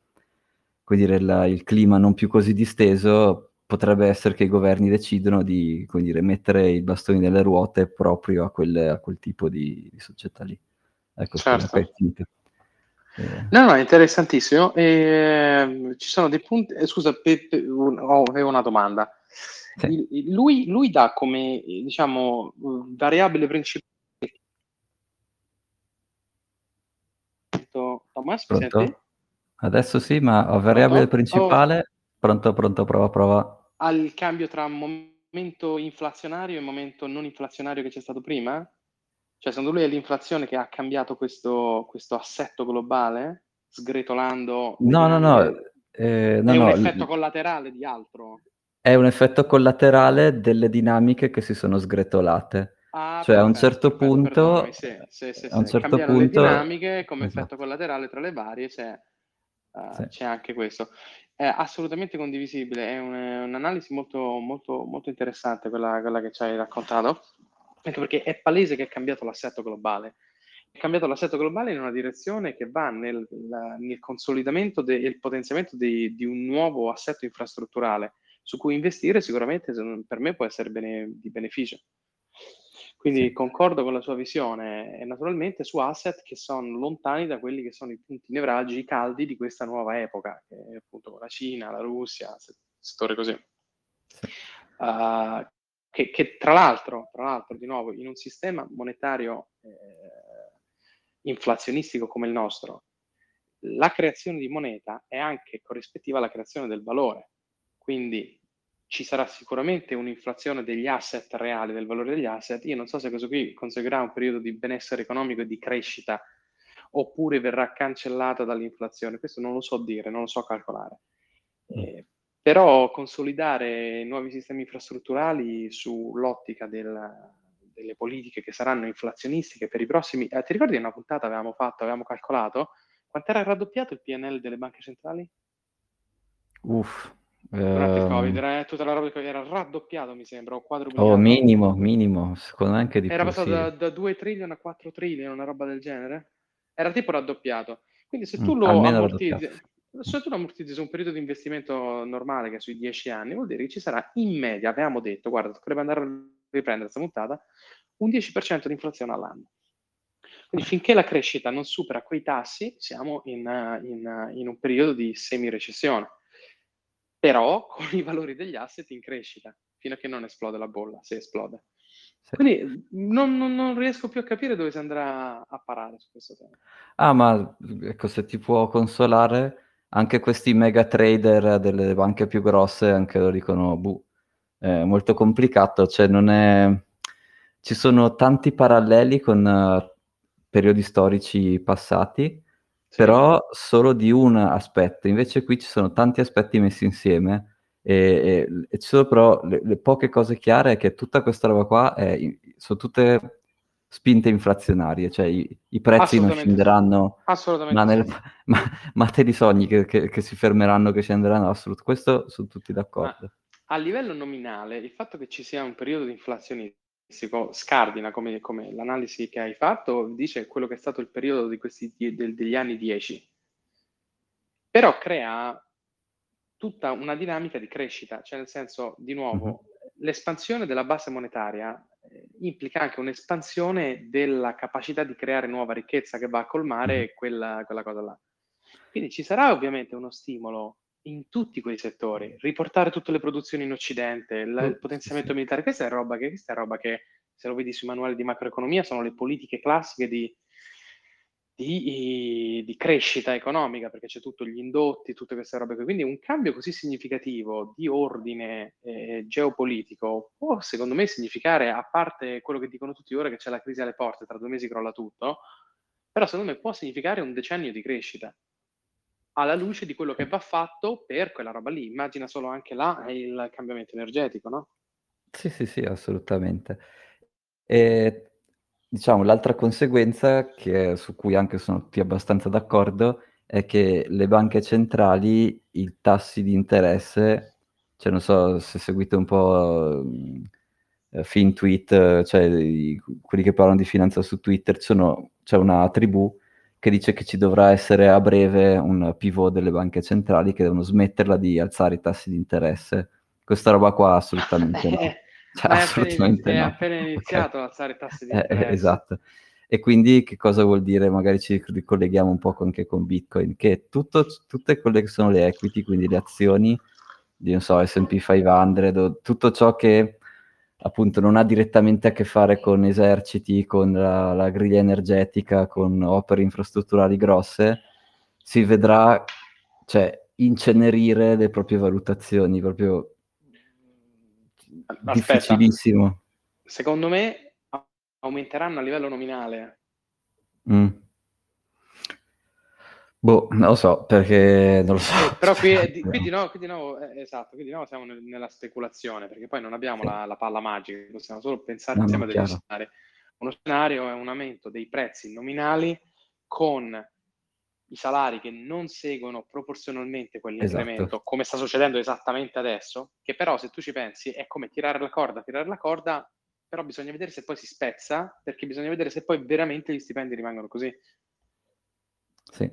Speaker 2: dire, la, il clima non più così disteso, potrebbe essere che i governi decidono di dire, mettere i bastoni nelle ruote proprio a quel, a quel tipo di, di, società lì. Ecco, certo.
Speaker 1: eh. No, no, è interessantissimo. E, ci sono dei punti. Eh, scusa, pe, pe, un, oh, avevo una domanda. Sì. Il, lui, lui, dà come diciamo variabile principale.
Speaker 2: Thomas, Adesso sì, ma variabile Pronto? principale. Oh. Pronto, pronto, prova, prova
Speaker 1: al cambio tra momento inflazionario e momento non inflazionario che c'è stato prima? Cioè, secondo lui è l'inflazione che ha cambiato questo, questo assetto globale, sgretolando...
Speaker 2: No, no, no.
Speaker 1: Eh, no è no, un effetto collaterale di altro?
Speaker 2: È un effetto collaterale delle dinamiche che si sono sgretolate. Ah, cioè, a un certo punto... Sì, sì, sì, a un certo punto... le
Speaker 1: dinamiche come esatto. effetto collaterale tra le varie c'è, uh, c'è anche questo. È assolutamente condivisibile, è un, un'analisi molto, molto, molto interessante quella, quella che ci hai raccontato, anche perché è palese che è cambiato l'assetto globale. È cambiato l'assetto globale in una direzione che va nel, nel consolidamento e il potenziamento di, di un nuovo assetto infrastrutturale su cui investire sicuramente per me può essere bene, di beneficio. Quindi sì. concordo con la sua visione e naturalmente su asset che sono lontani da quelli che sono i punti nevralgici caldi di questa nuova epoca, che è appunto la Cina, la Russia, settore così. Sì. Uh, che, che, tra l'altro, tra l'altro, di nuovo, in un sistema monetario eh, inflazionistico come il nostro, la creazione di moneta è anche corrispettiva alla creazione del valore. Quindi ci sarà sicuramente un'inflazione degli asset reali, del valore degli asset. Io non so se questo qui conseguirà un periodo di benessere economico e di crescita oppure verrà cancellata dall'inflazione. Questo non lo so dire, non lo so calcolare. Mm. Eh, però consolidare nuovi sistemi infrastrutturali sull'ottica del, delle politiche che saranno inflazionistiche per i prossimi... Eh, ti ricordi una puntata avevamo fatto, avevamo calcolato? Quanto era raddoppiato il PNL delle banche centrali?
Speaker 2: Uff,
Speaker 1: Durante il Covid, ehm era tutta la roba era raddoppiato, mi sembra, o quadruplicato.
Speaker 2: Oh, minimo, minimo, secondo me anche di
Speaker 1: Era
Speaker 2: più,
Speaker 1: passato
Speaker 2: sì.
Speaker 1: da, da 2 trillion a 4 trillion, una roba del genere. Era tipo raddoppiato. Quindi se tu mm, lo ammortizzi, se tu lo ammortizzi su un periodo di investimento normale che è sui 10 anni, vuol dire che ci sarà in media, avevamo detto, guarda, dovrebbe andare a riprendere questa puntata, un 10% di inflazione all'anno. Quindi finché la crescita non supera quei tassi, siamo in, in, in un periodo di semi-recessione, però con i valori degli asset in crescita, fino a che non esplode la bolla, se esplode. Sì. Quindi non, non, non, riesco più a capire dove si andrà a parare su questo tema.
Speaker 2: Ah, ma ecco, se ti può consolare, anche questi mega trader delle banche più grosse, anche lo dicono, buh, è molto complicato, cioè non è... Ci sono tanti paralleli con uh, periodi storici passati. Però solo di un aspetto. Invece qui ci sono tanti aspetti messi insieme e, e, e ci sono però le, le, poche cose chiare è che tutta questa roba qua è, sono tutte spinte inflazionarie, cioè i, i prezzi non scenderanno, ma, nel, ma, ma, te li sogni che, che, che, si fermeranno, che scenderanno? Assolutamente, questo sono tutti d'accordo.
Speaker 1: Ma a livello nominale, il fatto che ci sia un periodo di inflazionistico scardina, come, come, l'analisi che hai fatto, dice quello che è stato il periodo di questi, de, degli anni 10, però crea tutta una dinamica di crescita, cioè nel senso, di nuovo, mm-hmm. l'espansione della base monetaria eh, implica anche un'espansione della capacità di creare nuova ricchezza che va a colmare mm-hmm. quella, quella cosa là. Quindi ci sarà ovviamente uno stimolo in tutti quei settori, riportare tutte le produzioni in Occidente, il, il potenziamento militare, questa è roba che, questa è roba che se lo vedi sui manuali di macroeconomia sono le politiche classiche di di, di, crescita economica, perché c'è tutto gli indotti, tutte queste robe qui. Quindi un cambio così significativo di ordine eh, geopolitico può, secondo me, significare, a parte quello che dicono tutti ora, che c'è la crisi alle porte, tra due mesi crolla tutto, però secondo me può significare un decennio di crescita alla luce di quello che va fatto per quella roba lì. Immagina solo anche là il cambiamento energetico, no?
Speaker 2: Sì, sì, sì, assolutamente. E Diciamo, l'altra conseguenza, che, su cui anche sono tutti abbastanza d'accordo, è che le banche centrali, i tassi di interesse, cioè non so se seguite un po' uh, FinTweet, cioè i, quelli che parlano di finanza su Twitter, sono, c'è una tribù che dice che ci dovrà essere a breve un pivot delle banche centrali che devono smetterla di alzare i tassi di interesse. Questa roba qua assolutamente no.
Speaker 1: Cioè, assolutamente è appena, no. è appena iniziato okay. a alzare i tassi di interesse.
Speaker 2: Eh, esatto. E quindi che cosa vuol dire? Magari ci ricolleghiamo un po' anche con Bitcoin, che tutto, tutte quelle che sono le equity, quindi le azioni di, non so, S&P 500, tutto ciò che appunto non ha direttamente a che fare con eserciti, con la, la griglia energetica, con opere infrastrutturali grosse, si vedrà, cioè, incenerire le proprie valutazioni, proprio Aspetta, difficilissimo.
Speaker 1: Secondo me aumenteranno a livello nominale.
Speaker 2: Mm. Boh, non lo so, perché non lo so.
Speaker 1: Eh, però qui, di, qui, di nuovo, qui di nuovo eh, esatto, qui di nuovo siamo nel, nella speculazione, perché poi non abbiamo la, la palla magica, possiamo solo pensare no, insieme a degli scenari. Uno scenario è un aumento dei prezzi nominali con i salari che non seguono proporzionalmente quell'incremento, esatto. come sta succedendo esattamente adesso, che però se tu ci pensi è come tirare la corda, tirare la corda, però bisogna vedere se poi si spezza, perché bisogna vedere se poi veramente gli stipendi rimangono così.
Speaker 2: Sì,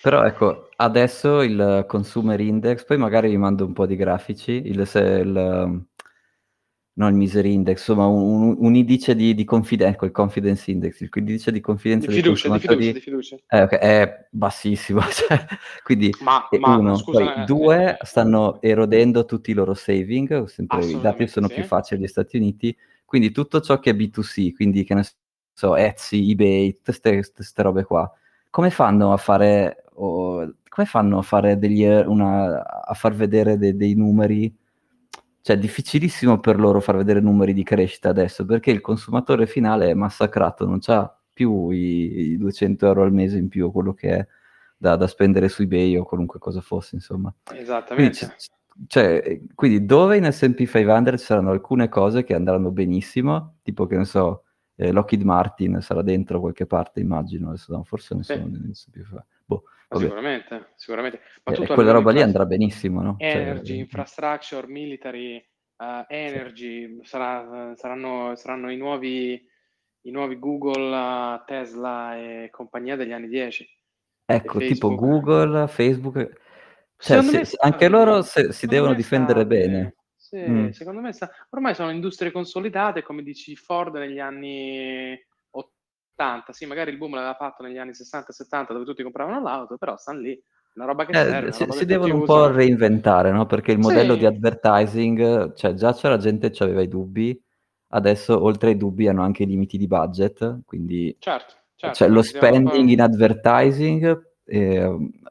Speaker 2: però ecco, adesso il consumer index, poi magari vi mando un po' di grafici, il, il non il misery index, insomma un, un indice di, di confidenza, ecco, il confidence index, il indice di confidenza
Speaker 1: di fiducia, di fiducia, di fiducia.
Speaker 2: Eh, okay, è bassissimo, cioè, quindi ma, ma, uno, scusa, poi eh, due eh, stanno erodendo tutti i loro saving, sempre, i dati sono sì. più facili negli Stati Uniti, quindi tutto ciò che è B2C, quindi che ne so, Etsy, eBay, tutte queste robe qua, come fanno a fare, oh, come fanno a fare degli, una, a far vedere de, dei numeri cioè è difficilissimo per loro far vedere numeri di crescita adesso perché il consumatore finale è massacrato, non ha più i, i 200 euro al mese in più, quello che è da, da, spendere su eBay o qualunque cosa fosse, insomma.
Speaker 1: Esattamente.
Speaker 2: Quindi, cioè, quindi dove in S&P 500 ci saranno alcune cose che andranno benissimo, tipo che ne so, eh, Lockheed Martin sarà dentro qualche parte, immagino, adesso no, forse ne sono S&P 500. Boh,
Speaker 1: sicuramente, sicuramente.
Speaker 2: Ma eh, quella roba lì andrà benissimo, no?
Speaker 1: Cioè, energy, cioè, infrastructure, military, uh, energy, sì. sarà, saranno, saranno i, nuovi, i nuovi Google, uh, Tesla e compagnia degli anni 10.
Speaker 2: Ecco, tipo Google, Facebook... Cioè, se, se, anche loro se, si devono difendere bene.
Speaker 1: Sì, mm. secondo me sta... ormai sono industrie consolidate, come dici Ford negli anni 80, sì, magari il boom l'aveva fatto negli anni 60-70 dove tutti compravano l'auto, però stanno lì, una roba che eh, serve.
Speaker 2: Si,
Speaker 1: si
Speaker 2: devono un po' reinventare, no? Perché il modello sì. di advertising, cioè già c'era gente che aveva i dubbi, adesso oltre ai dubbi hanno anche i limiti di budget, quindi
Speaker 1: certo, certo,
Speaker 2: cioè, lo spending in advertising, eh,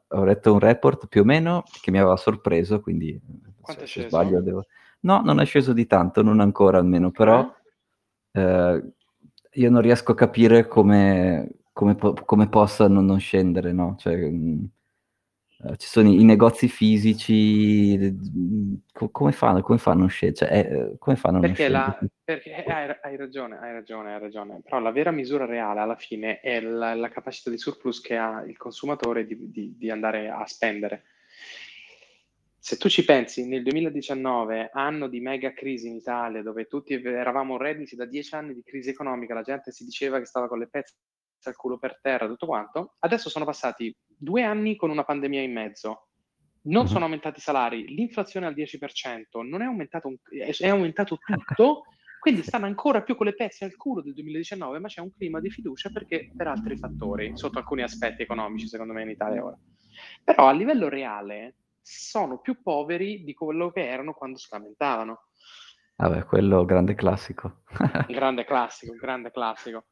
Speaker 2: ho letto un report più o meno che mi aveva sorpreso, quindi
Speaker 1: Quanto se,
Speaker 2: se sbaglio devo... No, non è sceso di tanto, non ancora almeno, però eh, io non riesco a capire come, come, po- come possa non, non scendere, no? Cioè, mh, uh, ci sono i, i, negozi fisici, mh, co- come fanno, come fanno a scendere? Cioè, eh, come fanno
Speaker 1: perché, la, perché hai, hai, ragione, hai ragione, hai ragione, però la vera misura reale alla fine è la, la capacità di surplus che ha il consumatore di, di, di andare a spendere se tu ci pensi, nel 2019, anno di mega crisi in Italia, dove tutti eravamo redditi da dieci anni di crisi economica, la gente si diceva che stava con le pezze al culo per terra, tutto quanto, adesso sono passati due anni con una pandemia in mezzo, non uh-huh. sono aumentati i salari, l'inflazione al 10%, non è aumentato, un, è aumentato tutto, quindi stanno ancora più con le pezze al culo del 2019, ma c'è un clima di fiducia perché per altri fattori, sotto alcuni aspetti economici, secondo me in Italia ora. Però a livello reale sono più poveri di quello che erano quando si lamentavano.
Speaker 2: Vabbè, quello grande classico.
Speaker 1: grande classico, grande classico.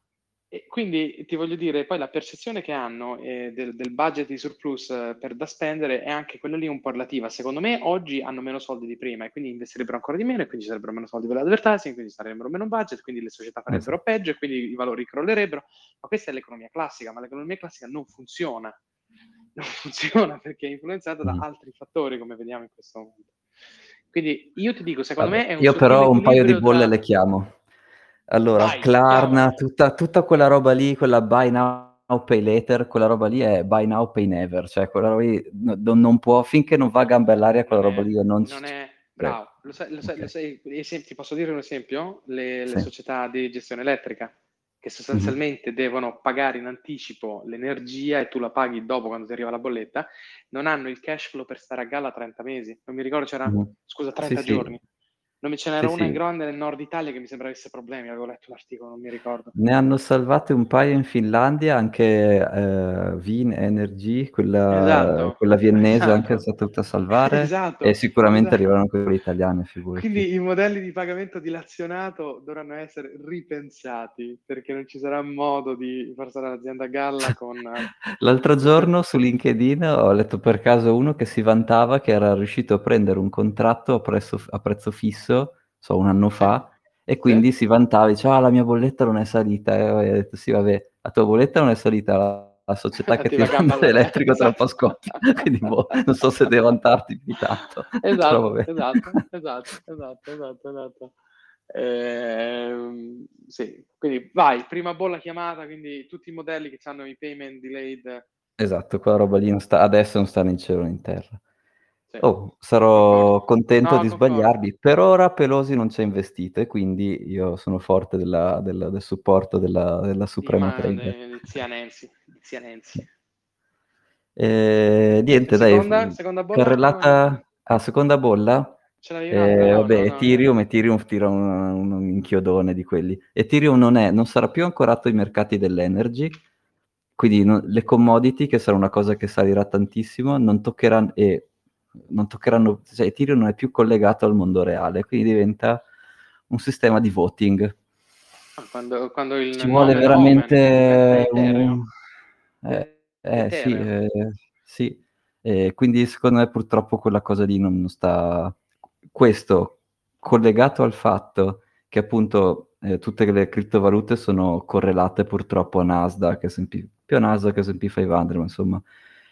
Speaker 1: E quindi ti voglio dire, poi la percezione che hanno eh, del, del, budget di surplus eh, per da spendere è anche quella lì un po' relativa. Secondo me oggi hanno meno soldi di prima e quindi investirebbero ancora di meno e quindi ci sarebbero meno soldi per l'advertising, quindi sarebbero meno budget, quindi le società farebbero esatto. peggio e quindi i valori crollerebbero. Ma questa è l'economia classica, ma l'economia classica non funziona non funziona perché è influenzata da mm. altri fattori, come vediamo in questo momento. Quindi io ti dico, secondo Vabbè, me è un
Speaker 2: Io però un paio di bolle tra... le chiamo. Allora, Vai, Klarna, tutta, tutta, quella roba lì, quella buy now, pay later, quella roba lì è buy now, pay never, cioè quella roba lì non, non può, finché non va a gambe all'aria quella non roba lì non,
Speaker 1: non è... Bravo, lo sai, lo sai, okay. lo sai esempio, ti posso dire un esempio? Le, le sì. società di gestione elettrica che sostanzialmente mm-hmm. devono pagare in anticipo l'energia e tu la paghi dopo quando ti arriva la bolletta, non hanno il cash flow per stare a galla 30 mesi. Non mi ricordo, c'era, mm-hmm. scusa, 30 sì, giorni. Sì. Non mi ce n'era sì, una sì. in grande nel nord Italia che mi sembra avesse problemi, avevo letto l'articolo, non mi ricordo.
Speaker 2: Ne hanno salvate un paio in Finlandia, anche uh, Vin Energy, quella, esatto. quella viennese esatto. anche è stata tutta a salvare esatto. e sicuramente esatto. arriveranno quelle italiane, figurati.
Speaker 1: Quindi i modelli di pagamento dilazionato dovranno essere ripensati perché non ci sarà modo di far stare l'azienda a galla con...
Speaker 2: L'altro giorno su LinkedIn ho letto per caso uno che si vantava che era riuscito a prendere un contratto a prezzo, a prezzo fisso so, un anno fa, e quindi si vantava, diceva, ah, la mia bolletta non è salita, e ho detto, sì, vabbè, la tua bolletta non è salita, la, la società che ti vende l'elettrico tra un po' scoppia, quindi boh, non so se devo vantarti più tanto.
Speaker 1: Esatto, esatto, esatto, esatto, esatto, esatto. Eh, sì, quindi vai, prima bolla chiamata, quindi tutti i modelli che hanno i payment delayed.
Speaker 2: Esatto, quella roba lì non sta, adesso non sta né in cielo né in terra. Oh, sarò contento no, di sbagliarmi. Per ora Pelosi non ci ha investito e quindi io sono forte della, della, del supporto della, della Suprema sì,
Speaker 1: Trader. Zia Nancy, zia Nancy.
Speaker 2: Eh, niente, seconda, dai. Seconda bolla? Carrellata... Ah, seconda bolla? Eh, no, vabbè, no, Ethereum, Ethereum tira un, un, inchiodone di quelli. Ethereum non, è, non sarà più ancorato ai mercati dell'energy, quindi non, le commodity, che sarà una cosa che salirà tantissimo, non toccheranno... E non toccheranno, cioè Ethereum non è più collegato al mondo reale, quindi diventa un sistema di voting.
Speaker 1: Quando, quando il
Speaker 2: Ci vuole veramente un... Eh, eh, sì, eh, sì. Eh, quindi secondo me purtroppo quella cosa lì non, non sta... Questo collegato al fatto che appunto eh, tutte le criptovalute sono correlate purtroppo a Nasdaq, S&P, più a Nasdaq che S&P 500, ma insomma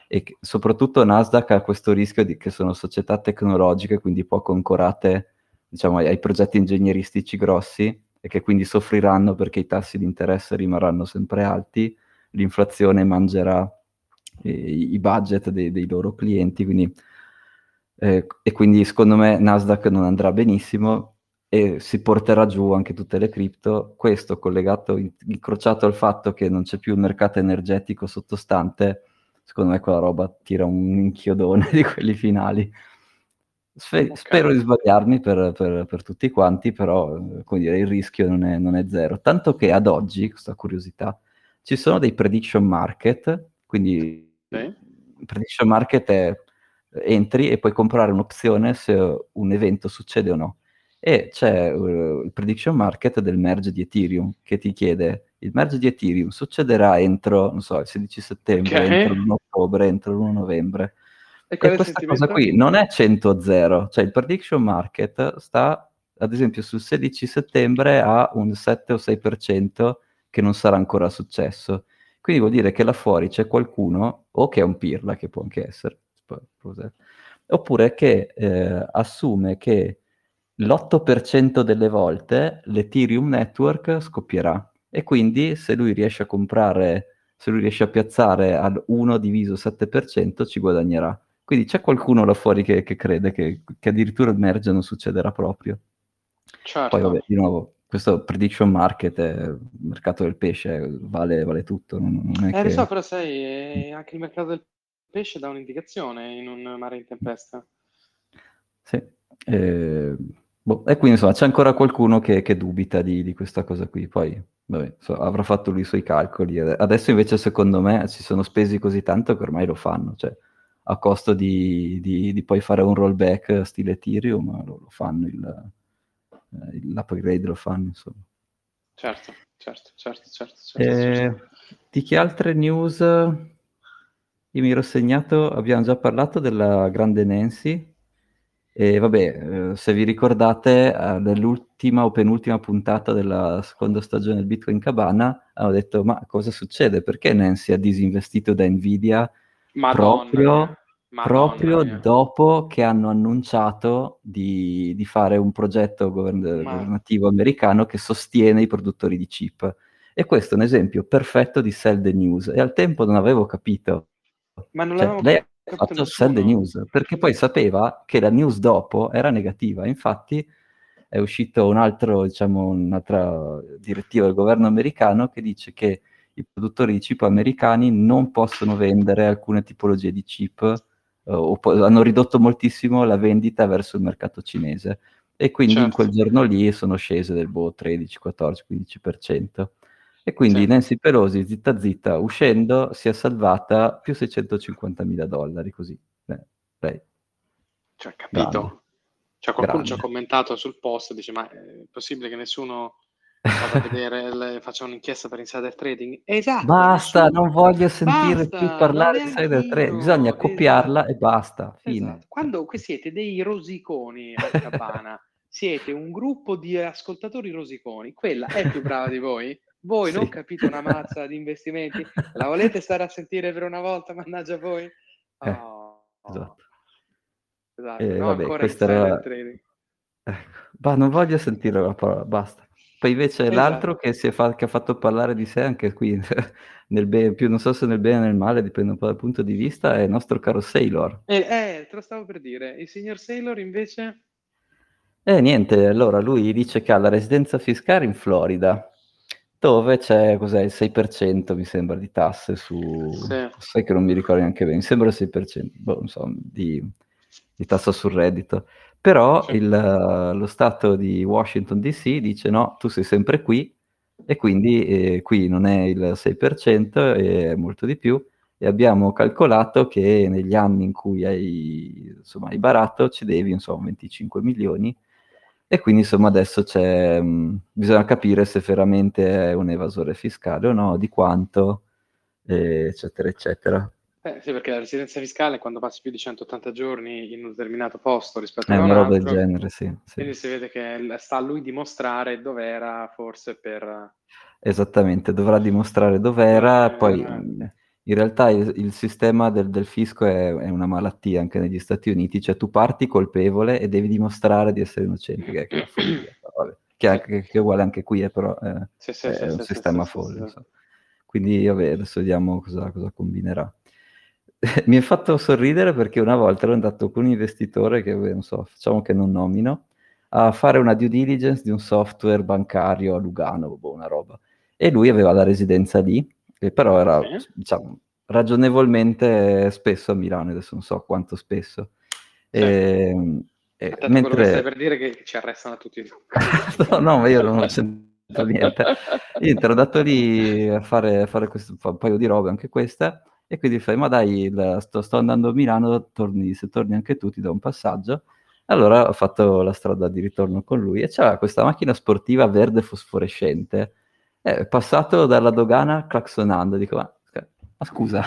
Speaker 2: e soprattutto Nasdaq ha questo rischio di che sono società tecnologiche, quindi poco ancorate diciamo, ai, progetti ingegneristici grossi e che quindi soffriranno perché i tassi di interesse rimarranno sempre alti, l'inflazione mangerà eh, i budget dei, dei, loro clienti, quindi, eh, e quindi secondo me Nasdaq non andrà benissimo e si porterà giù anche tutte le cripto, questo collegato, incrociato al fatto che non c'è più un mercato energetico sottostante, secondo me quella roba tira un inchiodone di quelli finali. Sfe- okay. Spero di sbagliarmi per, per, per, tutti quanti, però come dire, il rischio non è, non è, zero. Tanto che ad oggi, questa curiosità, ci sono dei prediction market, quindi
Speaker 1: Sì.
Speaker 2: prediction market è entri e puoi comprare un'opzione se un evento succede o no. E c'è uh, il prediction market del merge di Ethereum che ti chiede il merge di Ethereum succederà entro, non so, il 16 settembre,
Speaker 1: Ok.
Speaker 2: entro l'1 ottobre, entro l'1 novembre.
Speaker 1: E
Speaker 2: E questa cosa qui non è 100-0, cioè il prediction market sta, ad esempio, sul 16 settembre a un 7 o 6% che non sarà ancora successo. Quindi vuol dire che là fuori c'è qualcuno, o che è un pirla, che può anche essere, oppure che eh, assume che l'8% delle volte l'Ethereum Network scoppierà. E quindi se lui riesce a comprare, se lui riesce a piazzare al 1 diviso 7%, ci guadagnerà. Quindi c'è qualcuno là fuori che, che crede che, che addirittura il merge non succederà proprio.
Speaker 1: Certo.
Speaker 2: Poi vabbè, di nuovo, questo prediction market, è il mercato del pesce, vale, vale tutto. Non, non è
Speaker 1: Eh,
Speaker 2: che...
Speaker 1: so, però sai, eh, anche il mercato del pesce dà un'indicazione in un mare in tempesta.
Speaker 2: Sì. Eh, boh, E quindi insomma c'è ancora qualcuno che, che dubita di, di questa cosa qui. Poi vabbè, so- avrà fatto lui i suoi calcoli. Adesso invece secondo me si sono spesi così tanto che ormai lo fanno. Cioè, a costo di, di- di poi fare un rollback stile Ethereum, lo, lo fanno, il, eh, l'upgrade lo fanno insomma.
Speaker 1: Certo, certo, certo, certo, certo,
Speaker 2: Eh,
Speaker 1: certo.
Speaker 2: di che altre news io mi ero segnato? Abbiamo già parlato della grande Nancy. E vabbè, eh, se vi ricordate, eh, nell'ultima o penultima puntata della seconda stagione del Bitcoin Cabana, hanno detto: Ma cosa succede? Perché Nancy ha disinvestito da Nvidia
Speaker 1: Madonna
Speaker 2: proprio,
Speaker 1: Madonna
Speaker 2: proprio dopo che hanno annunciato di, di fare un progetto govern- governativo americano che sostiene i produttori di chip. E questo è un esempio perfetto di sell the news. E al tempo non avevo capito.
Speaker 1: Ma non
Speaker 2: Cioè,
Speaker 1: l'avevamo
Speaker 2: lei fatto
Speaker 1: nessuno.
Speaker 2: news perché poi sapeva che la news dopo era negativa. Infatti è uscito un altro, diciamo, un'altra direttiva del governo americano che dice che i produttori di chip americani non possono vendere alcune tipologie di chip eh, o po- hanno ridotto moltissimo la vendita verso il mercato cinese e quindi in
Speaker 1: Certo.
Speaker 2: quel giorno lì sono scese del boh, 13, 14, 15%. E quindi
Speaker 1: Sì.
Speaker 2: Nancy Pelosi, zitta zitta, uscendo, si è salvata più 650 mila dollari, così. Eh, lei.
Speaker 1: Cioè, capito?
Speaker 2: Grande.
Speaker 1: Cioè, qualcuno ci ha
Speaker 2: Grande.
Speaker 1: commentato sul post, dice, ma è possibile che nessuno vada a vedere, le- faccia un'inchiesta per insider trading? Esatto,
Speaker 2: Basta,
Speaker 1: nessuno.
Speaker 2: non voglio sentire
Speaker 1: Basta,
Speaker 2: più parlare di insider trading, bisogna copiarla
Speaker 1: Esatto.
Speaker 2: e basta, fine.
Speaker 1: Esatto. Quando siete dei rosiconi a Cabana, siete un gruppo di ascoltatori rosiconi, quella è più brava di voi? Voi non
Speaker 2: Sì.
Speaker 1: capite una mazza di investimenti? La volete stare a sentire per una volta, mannaggia voi?
Speaker 2: Eh,
Speaker 1: Oh,
Speaker 2: esatto.
Speaker 1: esatto.
Speaker 2: Eh,
Speaker 1: no,
Speaker 2: vabbè,
Speaker 1: ancora
Speaker 2: questa era-
Speaker 1: trading.
Speaker 2: Ecco. Ma non voglio sentire la parola, basta. Poi invece
Speaker 1: Esatto.
Speaker 2: l'altro che, si è fa- che ha fatto parlare di sé anche qui, nel bene, più non so se nel bene o nel male, dipende un po' dal punto di vista, è il nostro caro Sailor.
Speaker 1: Eh, eh, te lo stavo per dire. Il signor Sailor invece...
Speaker 2: E niente, allora lui dice che ha la residenza fiscale in Florida, dove c'è cos'è, il 6% mi sembra di tasse su...
Speaker 1: Sì.
Speaker 2: Sai che non mi ricordo neanche bene, mi sembra il 6%, boh, insomma, di, di tassa sul reddito. Però
Speaker 1: Sì.
Speaker 2: il, lo Stato di Washington DC dice no, tu sei sempre qui e quindi eh, qui non è il 6%, è molto di più e abbiamo calcolato che negli anni in cui hai, insomma, hai barato ci devi insomma 25 milioni e quindi insomma adesso c'è, mh, bisogna capire se veramente è un evasore fiscale o no, di quanto, eh, eccetera, eccetera.
Speaker 1: Eh, sì, perché la residenza fiscale quando passi più di 180 giorni in un determinato posto rispetto
Speaker 2: È
Speaker 1: a un
Speaker 2: una roba del
Speaker 1: altro,
Speaker 2: genere, sì. sì.
Speaker 1: quindi si vede che sta a lui dimostrare dov'era forse per...
Speaker 2: Esattamente, dovrà dimostrare dov'era,
Speaker 1: Eh,
Speaker 2: poi
Speaker 1: eh.
Speaker 2: In realtà il, il sistema del, del fisco è, è una malattia anche negli Stati Uniti, cioè tu parti colpevole e devi dimostrare di essere innocente, che è, è follia, che, è che è uguale anche qui, eh, però eh,
Speaker 1: Sì, sì,
Speaker 2: è
Speaker 1: sì,
Speaker 2: un sistema folle. Quindi vabbè, adesso vediamo cosa, cosa combinerà. Mi ha fatto sorridere perché una volta ero andato con un investitore che, non so, facciamo che non nomino, a fare una due diligence di un software bancario a Lugano, boh, una roba. E lui aveva la residenza lì, e però era,
Speaker 1: Sì.
Speaker 2: diciamo, ragionevolmente spesso a Milano, adesso non so quanto spesso.
Speaker 1: Sì.
Speaker 2: E, e
Speaker 1: Attento a quello che stai
Speaker 2: mentre...
Speaker 1: per dire che ci arrestano tutti.
Speaker 2: no, no, ma io non ho sentito niente. Niente, ero andato lì a fare, a fare questo, un paio di robe, anche questa, e quindi fai, ma dai, la, sto, sto, andando a Milano, torni, se torni anche tu ti do un passaggio. Allora ho fatto la strada di ritorno con lui e c'era questa macchina sportiva verde fosforescente. È passato dalla dogana claxonando, dico, ma, ma scusa,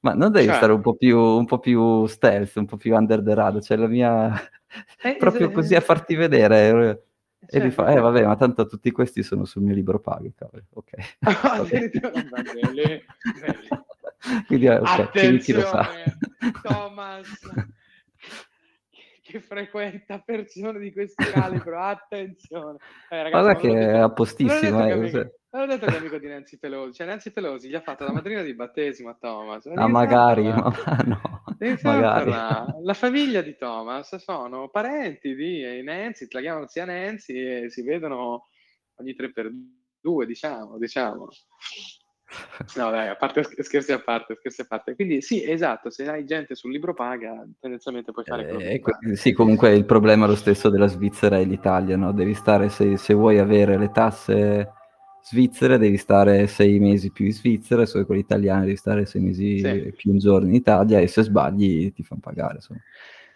Speaker 2: ma non devi cioè... stare un po, più, un po' più stealth, un po' più under the radar, cioè la mia... Eh, proprio es- così a farti vedere. E mi fa, eh vabbè, ma tanto tutti questi sono sul mio libro pago, cavolo. Ok. okay.
Speaker 1: Quindi, eh, okay, Attenzione, Thomas, che frequenta persone di questo calibro, attenzione.
Speaker 2: Eh, ragazzi, Guarda che è a postissimo.
Speaker 1: Eh, Avevo detto che è amico di Nancy Pelosi, cioè Nancy Pelosi gli ha fatto la madrina di battesimo a Thomas.
Speaker 2: Ah, magari, ma no. magari.
Speaker 1: La famiglia di Thomas sono parenti di Nancy, la chiamano zia Nancy e si vedono ogni tre per due, diciamo, diciamo. No, dai, a parte, scherzi a parte, scherzi a parte. Quindi sì, esatto, se hai gente sul libro paga, tendenzialmente puoi fare
Speaker 2: eh, que- Sì, comunque il problema è lo stesso della Svizzera e l'Italia, no? Devi stare, se, se vuoi avere le tasse svizzere devi stare sei mesi più in Svizzera, se vuoi quelli italiani devi stare sei mesi sì. più un giorno in Italia e se sbagli ti fanno pagare. Insomma.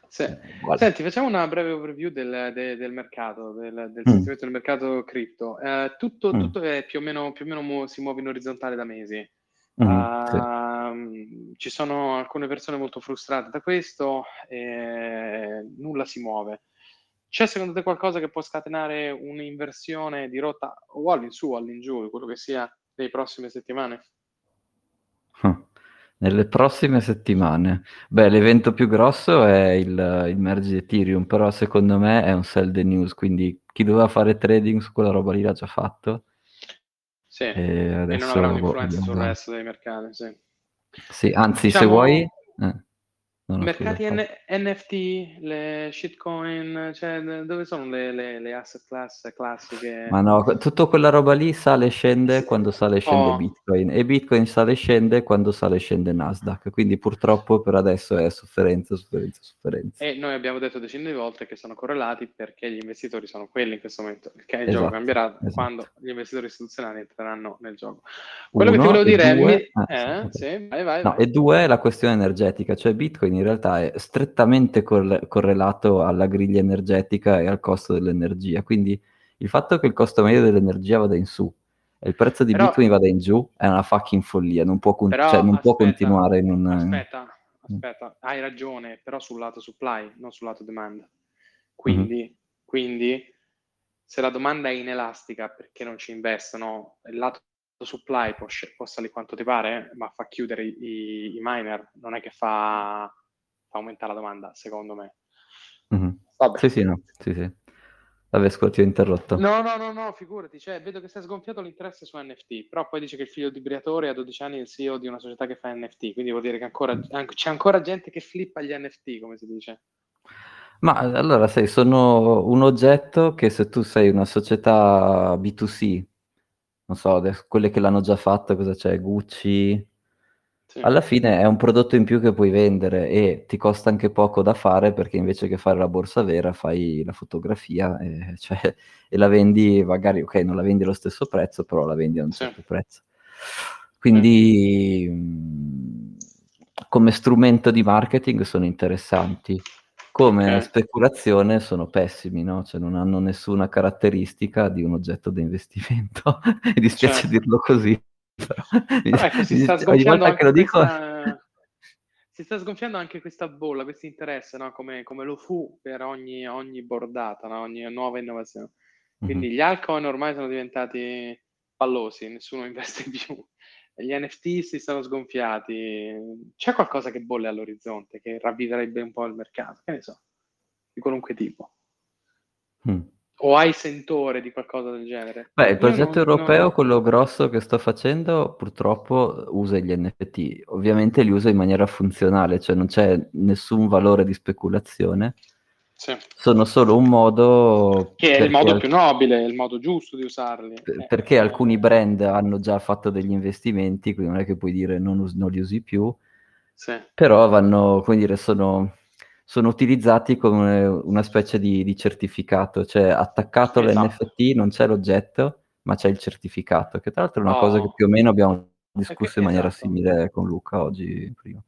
Speaker 1: Sì. Eh, Senti, facciamo una breve overview del, de, del mercato, del, del mm. del mercato cripto. Eh, tutto, mm. tutto è più o meno, più o meno mu- si muove in orizzontale da mesi. Mm, uh, sì. Ehm, ci sono alcune persone molto frustrate da questo nulla si muove. C'è secondo te qualcosa che può scatenare un'inversione di rotta o all'insù o all'ingiù, quello che sia, nei prossime settimane?
Speaker 2: Nelle prossime settimane. Beh, l'evento più grosso è il, il merge di Ethereum, però secondo me è un sell the news, quindi chi doveva fare trading su quella roba lì l'ha già fatto.
Speaker 1: Sì, e, e non avrà un'influenza sul resto dei mercati, sì.
Speaker 2: Sì, anzi, diciamo... se vuoi... Eh.
Speaker 1: Mercati N- NFT, le shitcoin, cioè dove sono le, le, le asset class classiche?
Speaker 2: Ma no, tutta quella roba lì sale e scende quando sale e scende oh. Bitcoin e Bitcoin sale e scende quando sale e scende Nasdaq, quindi purtroppo per adesso è sofferenza, sofferenza, sofferenza.
Speaker 1: E noi abbiamo detto decine di volte che sono correlati perché gli investitori sono quelli in questo momento, perché il esatto, gioco cambierà esatto. quando gli investitori istituzionali entreranno nel gioco. Quello Uno, che ti volevo dire due, è... Mi... Ah, eh, sì, vai, vai,
Speaker 2: no,
Speaker 1: vai.
Speaker 2: E due è la questione energetica, cioè Bitcoin in realtà è strettamente corre- correlato alla griglia energetica e al costo dell'energia. Quindi il fatto che il costo medio dell'energia vada in su e il prezzo di però, Bitcoin vada in giù è una fucking follia, non può, con- però, cioè, non aspetta, può continuare in un...
Speaker 1: Aspetta, aspetta, hai ragione, però sul lato supply, non sul lato demand. Quindi, mm-hmm. quindi se la domanda è inelastica perché non ci investono, il lato supply può, può salire quanto ti pare, ma fa chiudere i, i miner, non è che fa aumenta la domanda, secondo me.
Speaker 2: Mm-hmm. Sì, sì, no. sì, sì. Vabbè, scusa, ti ho interrotto.
Speaker 1: No, no, no, no, figurati, cioè, vedo che si è sgonfiato l'interesse su NFT, però poi dice che il figlio di Briatore a 12 anni è il CEO di una società che fa NFT, quindi vuol dire che ancora, mm. c'è ancora gente che flippa gli NFT, come si dice.
Speaker 2: Ma allora, sai, sono un oggetto che se tu sei una società B2C, non so, quelle che l'hanno già fatto, cosa c'è? Gucci, sì. Alla fine è un prodotto in più che puoi vendere e ti costa anche poco da fare perché invece che fare la borsa vera fai la fotografia e, cioè, e la vendi, magari ok, non la vendi allo stesso prezzo, però la vendi a un certo sì. prezzo. Quindi mh, come strumento di marketing sono interessanti, come okay. speculazione sono pessimi, no? Cioè non hanno nessuna caratteristica di un oggetto di investimento. Mi dispiace certo. dirlo così.
Speaker 1: Ecco, si sta sgonfiando anche dico... questa... si sta sgonfiando anche questa bolla, questo interesse, no? come, come, lo fu per ogni, ogni bordata, no? ogni nuova innovazione. Quindi mm-hmm. gli altcoin ormai sono diventati pallosi, nessuno investe più. Gli NFT si sono sgonfiati. C'è qualcosa che bolle all'orizzonte, che ravviverebbe un po' il mercato, che ne so, di qualunque tipo. Mm o hai sentore di qualcosa del genere?
Speaker 2: Beh, il progetto non, europeo, non... quello grosso che sto facendo, purtroppo usa gli NFT. Ovviamente li usa in maniera funzionale, cioè non c'è nessun valore di speculazione. Sì. Sono solo un modo...
Speaker 1: Che è il modo al... più nobile, il modo giusto di usarli.
Speaker 2: Per, perché alcuni brand hanno già fatto degli investimenti, quindi non è che puoi dire non, us- non li usi più. Sì. Però vanno, come dire, sono sono utilizzati come una specie di, di certificato, cioè attaccato esatto. all'NFT non c'è l'oggetto, ma c'è il certificato, che tra l'altro è una oh. cosa che più o meno abbiamo discusso in maniera esatto. simile con Luca oggi prima.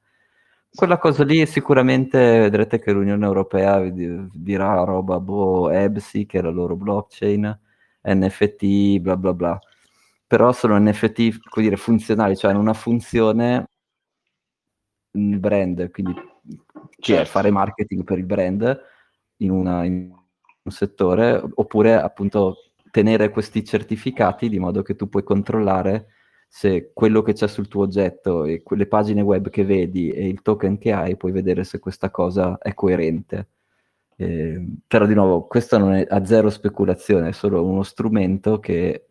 Speaker 2: Quella cosa lì sicuramente vedrete che l'Unione Europea dirà roba, boh, EBSI, che è la loro blockchain, NFT, bla bla bla. Però sono NFT, come dire, funzionali, cioè hanno una funzione nel brand, quindi che certo. è fare marketing per il brand in, una, in un settore, oppure appunto tenere questi certificati di modo che tu puoi controllare se quello che c'è sul tuo oggetto e quelle pagine web che vedi e il token che hai, puoi vedere se questa cosa è coerente. Eh, però di nuovo, questo non è a zero speculazione, è solo uno strumento che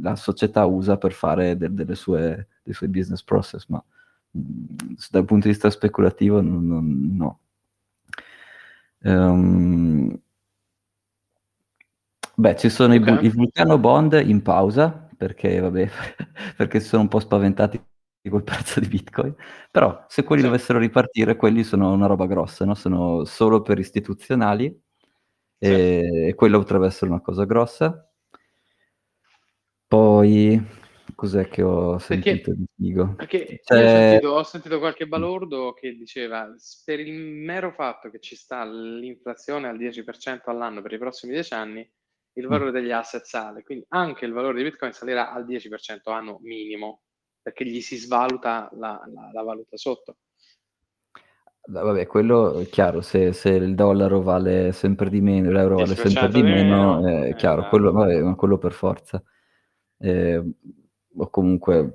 Speaker 2: la società usa per fare de- delle sue, dei suoi business process, ma dal punto di vista speculativo non, non, no. Um, beh, ci sono okay. i, i Vulcano Bond in pausa, perché, vabbè, perché si sono un po' spaventati col prezzo di Bitcoin, però se quelli sì. dovessero ripartire, quelli sono una roba grossa, no? sono solo per istituzionali sì. e, quello potrebbe essere una cosa grossa. Poi, cos'è che ho sentito
Speaker 1: di figo? Perché cioè... ho, sentito, ho, sentito, qualche balordo che diceva, per il mero fatto che ci sta l'inflazione al 10% all'anno per i prossimi 10 anni, il mm. valore degli asset sale, quindi anche il valore di Bitcoin salirà al 10% anno minimo, perché gli si svaluta la, la, la valuta sotto.
Speaker 2: Vabbè, quello è chiaro, se, se, il dollaro vale sempre di meno, l'euro vale sempre di meno, è eh, chiaro, esatto. quello, vabbè, quello per forza. Eh, o comunque,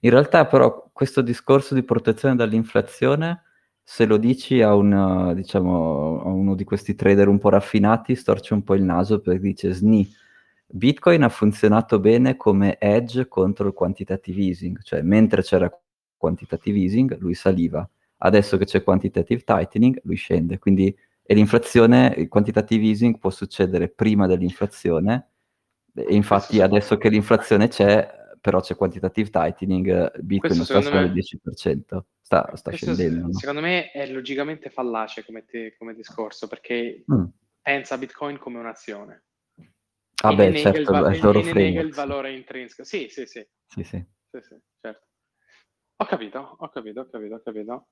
Speaker 2: in realtà però questo discorso di protezione dall'inflazione se lo dici a, un, diciamo, a uno di questi trader un po' raffinati, storce un po' il naso perché dice sni. Bitcoin ha funzionato bene come edge contro il quantitative easing, cioè mentre c'era quantitative easing lui saliva, adesso che c'è quantitative tightening lui scende, quindi e l'inflazione, il quantitative easing può succedere prima dell'inflazione. E infatti adesso che l'inflazione c'è però c'è quantitative tightening, Bitcoin non sta solo al 10%, sta, sta scendendo.
Speaker 1: No? Secondo me è logicamente fallace come, te, come discorso, perché mm. pensa Bitcoin come un'azione.
Speaker 2: Ah beh, certo, il, va- il loro
Speaker 1: nega il valore intrinseco. Sì, sì, sì.
Speaker 2: Sì, sì.
Speaker 1: sì, sì certo. Ho capito, ho capito, ho capito, ho capito.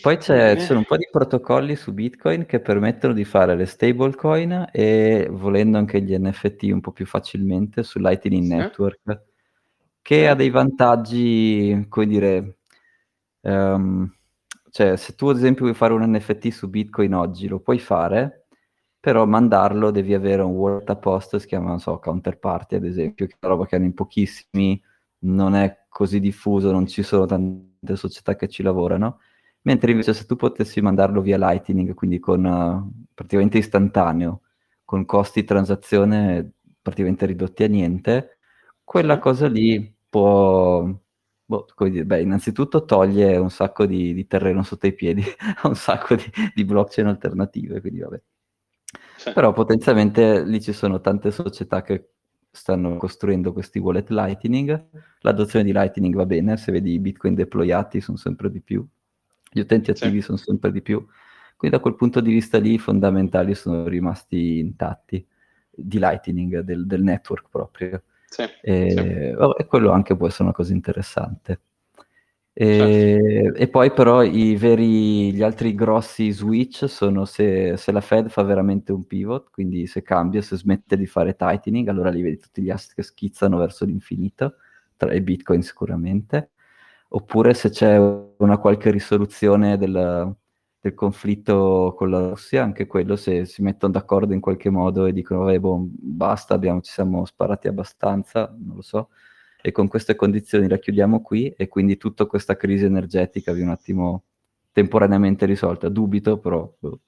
Speaker 2: Poi ci sono un po' di protocolli su Bitcoin che permettono di fare le stablecoin e volendo anche gli NFT un po' più facilmente su Lightning sì. Network che ha dei vantaggi, come dire, um, cioè se tu ad esempio vuoi fare un NFT su Bitcoin oggi lo puoi fare, però mandarlo devi avere un wallet apposta, si chiama, non so, Counterparty ad esempio, che è una roba che hanno in pochissimi, non è così diffuso, non ci sono tante società che ci lavorano, mentre invece se tu potessi mandarlo via Lightning, quindi con uh, praticamente istantaneo, con costi di transazione praticamente ridotti a niente, quella cosa lì può, boh, come dire, beh, innanzitutto toglie un sacco di, di terreno sotto i piedi a un sacco di, di, blockchain alternative, quindi vabbè. Sì. Però potenzialmente lì ci sono tante società che stanno costruendo questi wallet Lightning. L'adozione di Lightning va bene, se vedi i bitcoin deployati sono sempre di più, gli utenti attivi sì. sono sempre di più. Quindi da quel punto di vista lì i fondamentali sono rimasti intatti di Lightning, del, del network proprio. Sì, e, sì. e, quello anche può essere una cosa interessante. E, certo. e, poi però i veri, gli altri grossi switch sono se, se, la Fed fa veramente un pivot, quindi se cambia, se smette di fare tightening, allora li vedi tutti gli asset che schizzano verso l'infinito, tra i bitcoin sicuramente, oppure se c'è una qualche risoluzione del, del conflitto con la Russia, anche quello se si mettono d'accordo in qualche modo e dicono vabbè, boh, basta, abbiamo, ci siamo sparati abbastanza, non lo so, e con queste condizioni la chiudiamo qui e quindi tutta questa crisi energetica vi un attimo temporaneamente risolta. Dubito, però boh.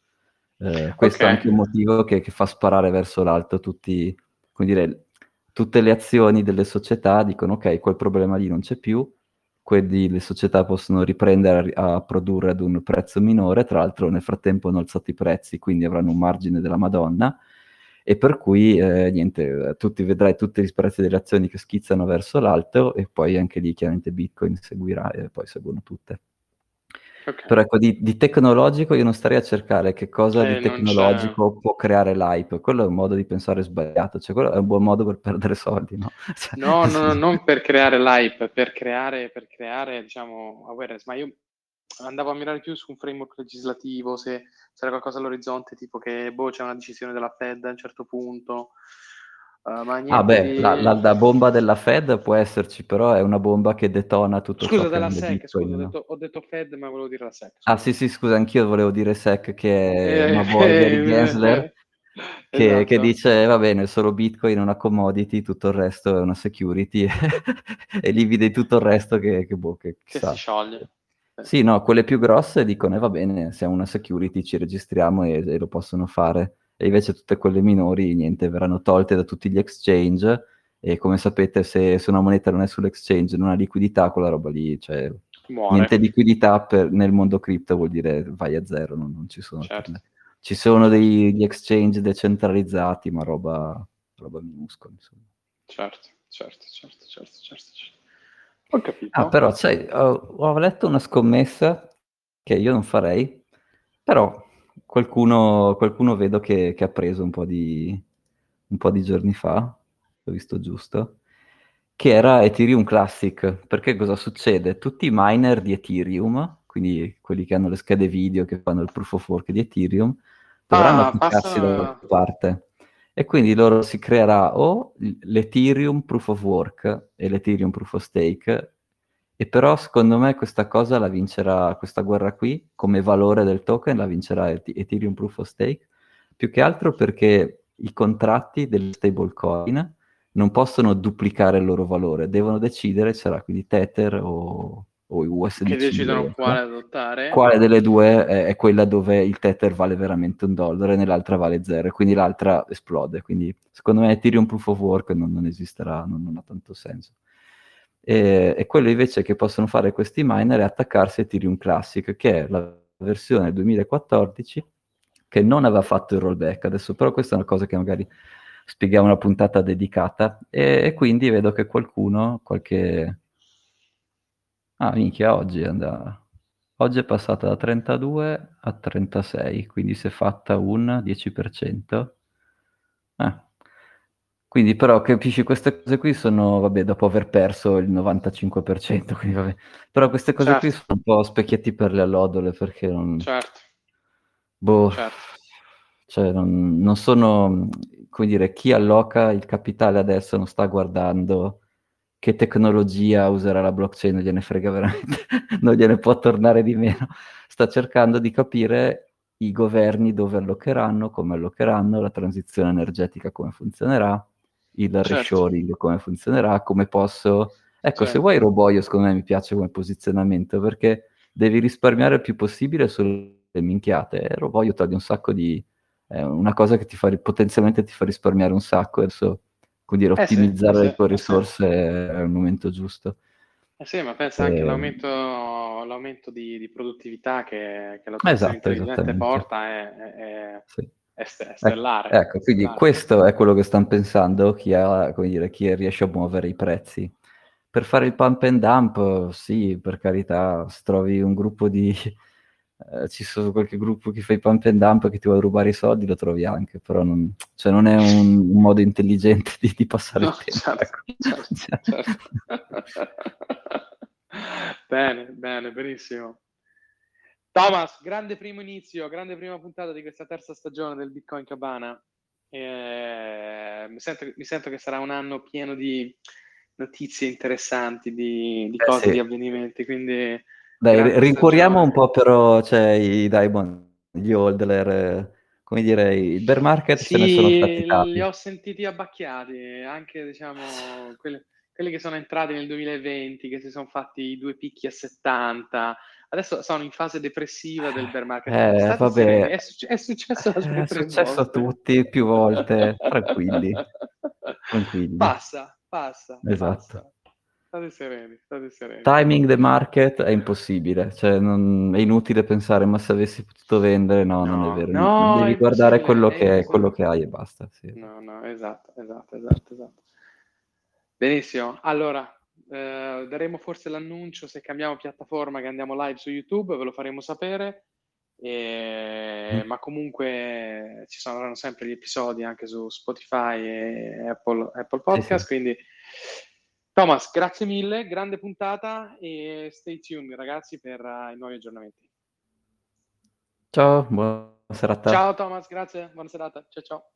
Speaker 2: eh, questo okay. è anche un motivo che, che, fa sparare verso l'alto tutti, come dire, tutte le azioni delle società, dicono ok, quel problema lì non c'è più, quindi le società possono riprendere a, produrre ad un prezzo minore, tra l'altro nel frattempo hanno alzato i prezzi, quindi avranno un margine della Madonna, e per cui eh, niente, tutti, vedrai tutti i prezzi delle azioni che schizzano verso l'alto e poi anche lì chiaramente Bitcoin seguirà e poi seguono tutte. Okay. Però ecco, di, di, tecnologico io non starei a cercare che cosa eh, di tecnologico può creare l'hype. Quello è un modo di pensare sbagliato, cioè quello è un buon modo per perdere soldi, no?
Speaker 1: Cioè, no, no, no, non per creare l'hype, per creare, per creare, diciamo, awareness. Ma io andavo a mirare più su un framework legislativo, se c'era qualcosa all'orizzonte, tipo che, boh, c'è una decisione della Fed a un certo punto,
Speaker 2: Uh, ah beh, di... la, la, la, bomba della Fed può esserci, però è una bomba che detona tutto
Speaker 1: scusa,
Speaker 2: ciò
Speaker 1: della SEC, scusa, ho, detto, ho, detto, Fed, ma volevo dire la SEC.
Speaker 2: Scusa. Ah sì sì, scusa, anch'io volevo dire SEC, che è eh, una voglia di Gensler, che, esatto. che, dice, va bene, solo Bitcoin è una commodity, tutto il resto è una security, e lì vedi tutto il resto che, che, boh, che,
Speaker 1: che si scioglie.
Speaker 2: Sì, no, quelle più grosse dicono, eh, va bene, siamo una security, ci registriamo e, e lo possono fare e invece tutte quelle minori, niente, verranno tolte da tutti gli exchange e come sapete se, se una moneta non è sull'exchange, non ha liquidità, quella roba lì, cioè niente liquidità per, nel mondo cripto vuol dire vai a zero, non, non ci sono. Certo. Ci sono degli exchange decentralizzati, ma roba, roba minuscola, insomma.
Speaker 1: Certo, certo, certo, certo, certo. certo. Ho capito.
Speaker 2: Ah, però, sai, ho, ho letto una scommessa che io non farei, però qualcuno, qualcuno vedo che, che, ha preso un po, di, un po' di giorni fa, ho visto giusto, che era Ethereum Classic. Perché cosa succede? Tutti i miner di Ethereum, quindi quelli che hanno le schede video, che fanno il proof of work di Ethereum, dovranno ah, applicarsi passa... da parte. E quindi loro si creerà o l'Ethereum proof of work e l'Ethereum proof of stake e però secondo me questa cosa la vincerà, questa guerra qui, come valore del token, la vincerà Ethereum Proof of Stake, più che altro perché i contratti del stablecoin non possono duplicare il loro valore, devono decidere, sarà quindi Tether o, o USDC.
Speaker 1: Che decidono quale adottare.
Speaker 2: Quale delle due è, è, quella dove il Tether vale veramente un dollaro e nell'altra vale zero, quindi l'altra esplode. Quindi secondo me Ethereum Proof of Work non, non esisterà, non, non ha tanto senso e, e, quello invece che possono fare questi miner è attaccarsi a Ethereum Classic, che è la versione 2014 che non aveva fatto il rollback. Adesso però questa è una cosa che magari spieghiamo una puntata dedicata e, e quindi vedo che qualcuno, qualche... Ah, minchia, oggi è andata... Oggi è passata da 32 a 36, quindi si è fatta un 10%. Eh, quindi però capisci, queste cose qui sono, vabbè, dopo aver perso il 95%, quindi vabbè. Però queste cose certo. qui sono un po' specchietti per le allodole, perché non...
Speaker 1: Certo.
Speaker 2: Boh, certo. cioè non, non, sono, come dire, chi alloca il capitale adesso non sta guardando che tecnologia userà la blockchain, non gliene frega veramente, non gliene può tornare di meno. Sta cercando di capire i governi dove allocheranno, come allocheranno, la transizione energetica come funzionerà, il certo. reshoring, come funzionerà, come posso... Ecco, certo. se vuoi Roboio, secondo me mi piace come posizionamento, perché devi risparmiare il più possibile sulle minchiate. E Roboio toglie un sacco di... È una cosa che ti fa, potenzialmente ti fa risparmiare un sacco, adesso, come dire, ottimizzare eh sì, le tue risorse è il momento giusto.
Speaker 1: Eh sì, ma pensa anche all'aumento, ehm l'aumento di, di produttività che, che l'automazione esatto, intelligente porta è, è, sì è, è stellare.
Speaker 2: Ecco, ecco quindi stellare. questo è quello che stanno pensando chi, ha, dire, chi riesce a muovere i prezzi. Per fare il pump and dump, sì, per carità, se trovi un gruppo di... Eh, ci sono qualche gruppo che fa i pump and dump che ti vuole rubare i soldi, lo trovi anche, però non, cioè non è un, un, modo intelligente di, di passare no, il tempo. Certo, ecco. certo,
Speaker 1: certo. bene, bene, benissimo. Thomas, grande primo inizio, grande prima puntata di questa terza stagione del Bitcoin Cabana. Eh, mi, sento, mi, sento, che sarà un anno pieno di notizie interessanti, di, di eh, cose, sì. di avvenimenti. Quindi,
Speaker 2: Dai, rincuoriamo un po' però cioè, i Diamond, gli Holdler, come dire, il bear market
Speaker 1: sì, se ne sono stati tanti. li ho sentiti abbacchiati, anche diciamo quelli, quelli che sono entrati nel 2020, che si sono fatti i due picchi a 70 adesso sono in fase depressiva del bear market.
Speaker 2: Eh, vabbè.
Speaker 1: È, suc- è, successo
Speaker 2: È successo a tutti più volte, tranquilli.
Speaker 1: tranquilli. Passa, passa.
Speaker 2: Esatto.
Speaker 1: Passa. State sereni, state sereni.
Speaker 2: Timing the market è impossibile, cioè non, è inutile pensare ma se avessi potuto vendere, no, no non è vero, no, devi guardare quello che, quello che, hai e basta. Sì.
Speaker 1: No, no, esatto, esatto, esatto, esatto. Benissimo, allora eh, daremo forse l'annuncio se cambiamo piattaforma che andiamo live su YouTube, ve lo faremo sapere. E, mm. Ma comunque ci saranno sempre gli episodi anche su Spotify e Apple, Apple Podcast. Sì, sì. Quindi, Thomas, grazie mille, grande puntata e stay tuned, ragazzi, per uh, i nuovi aggiornamenti.
Speaker 2: Ciao, buona serata.
Speaker 1: Ciao, Thomas, grazie, buona serata. Ciao, ciao.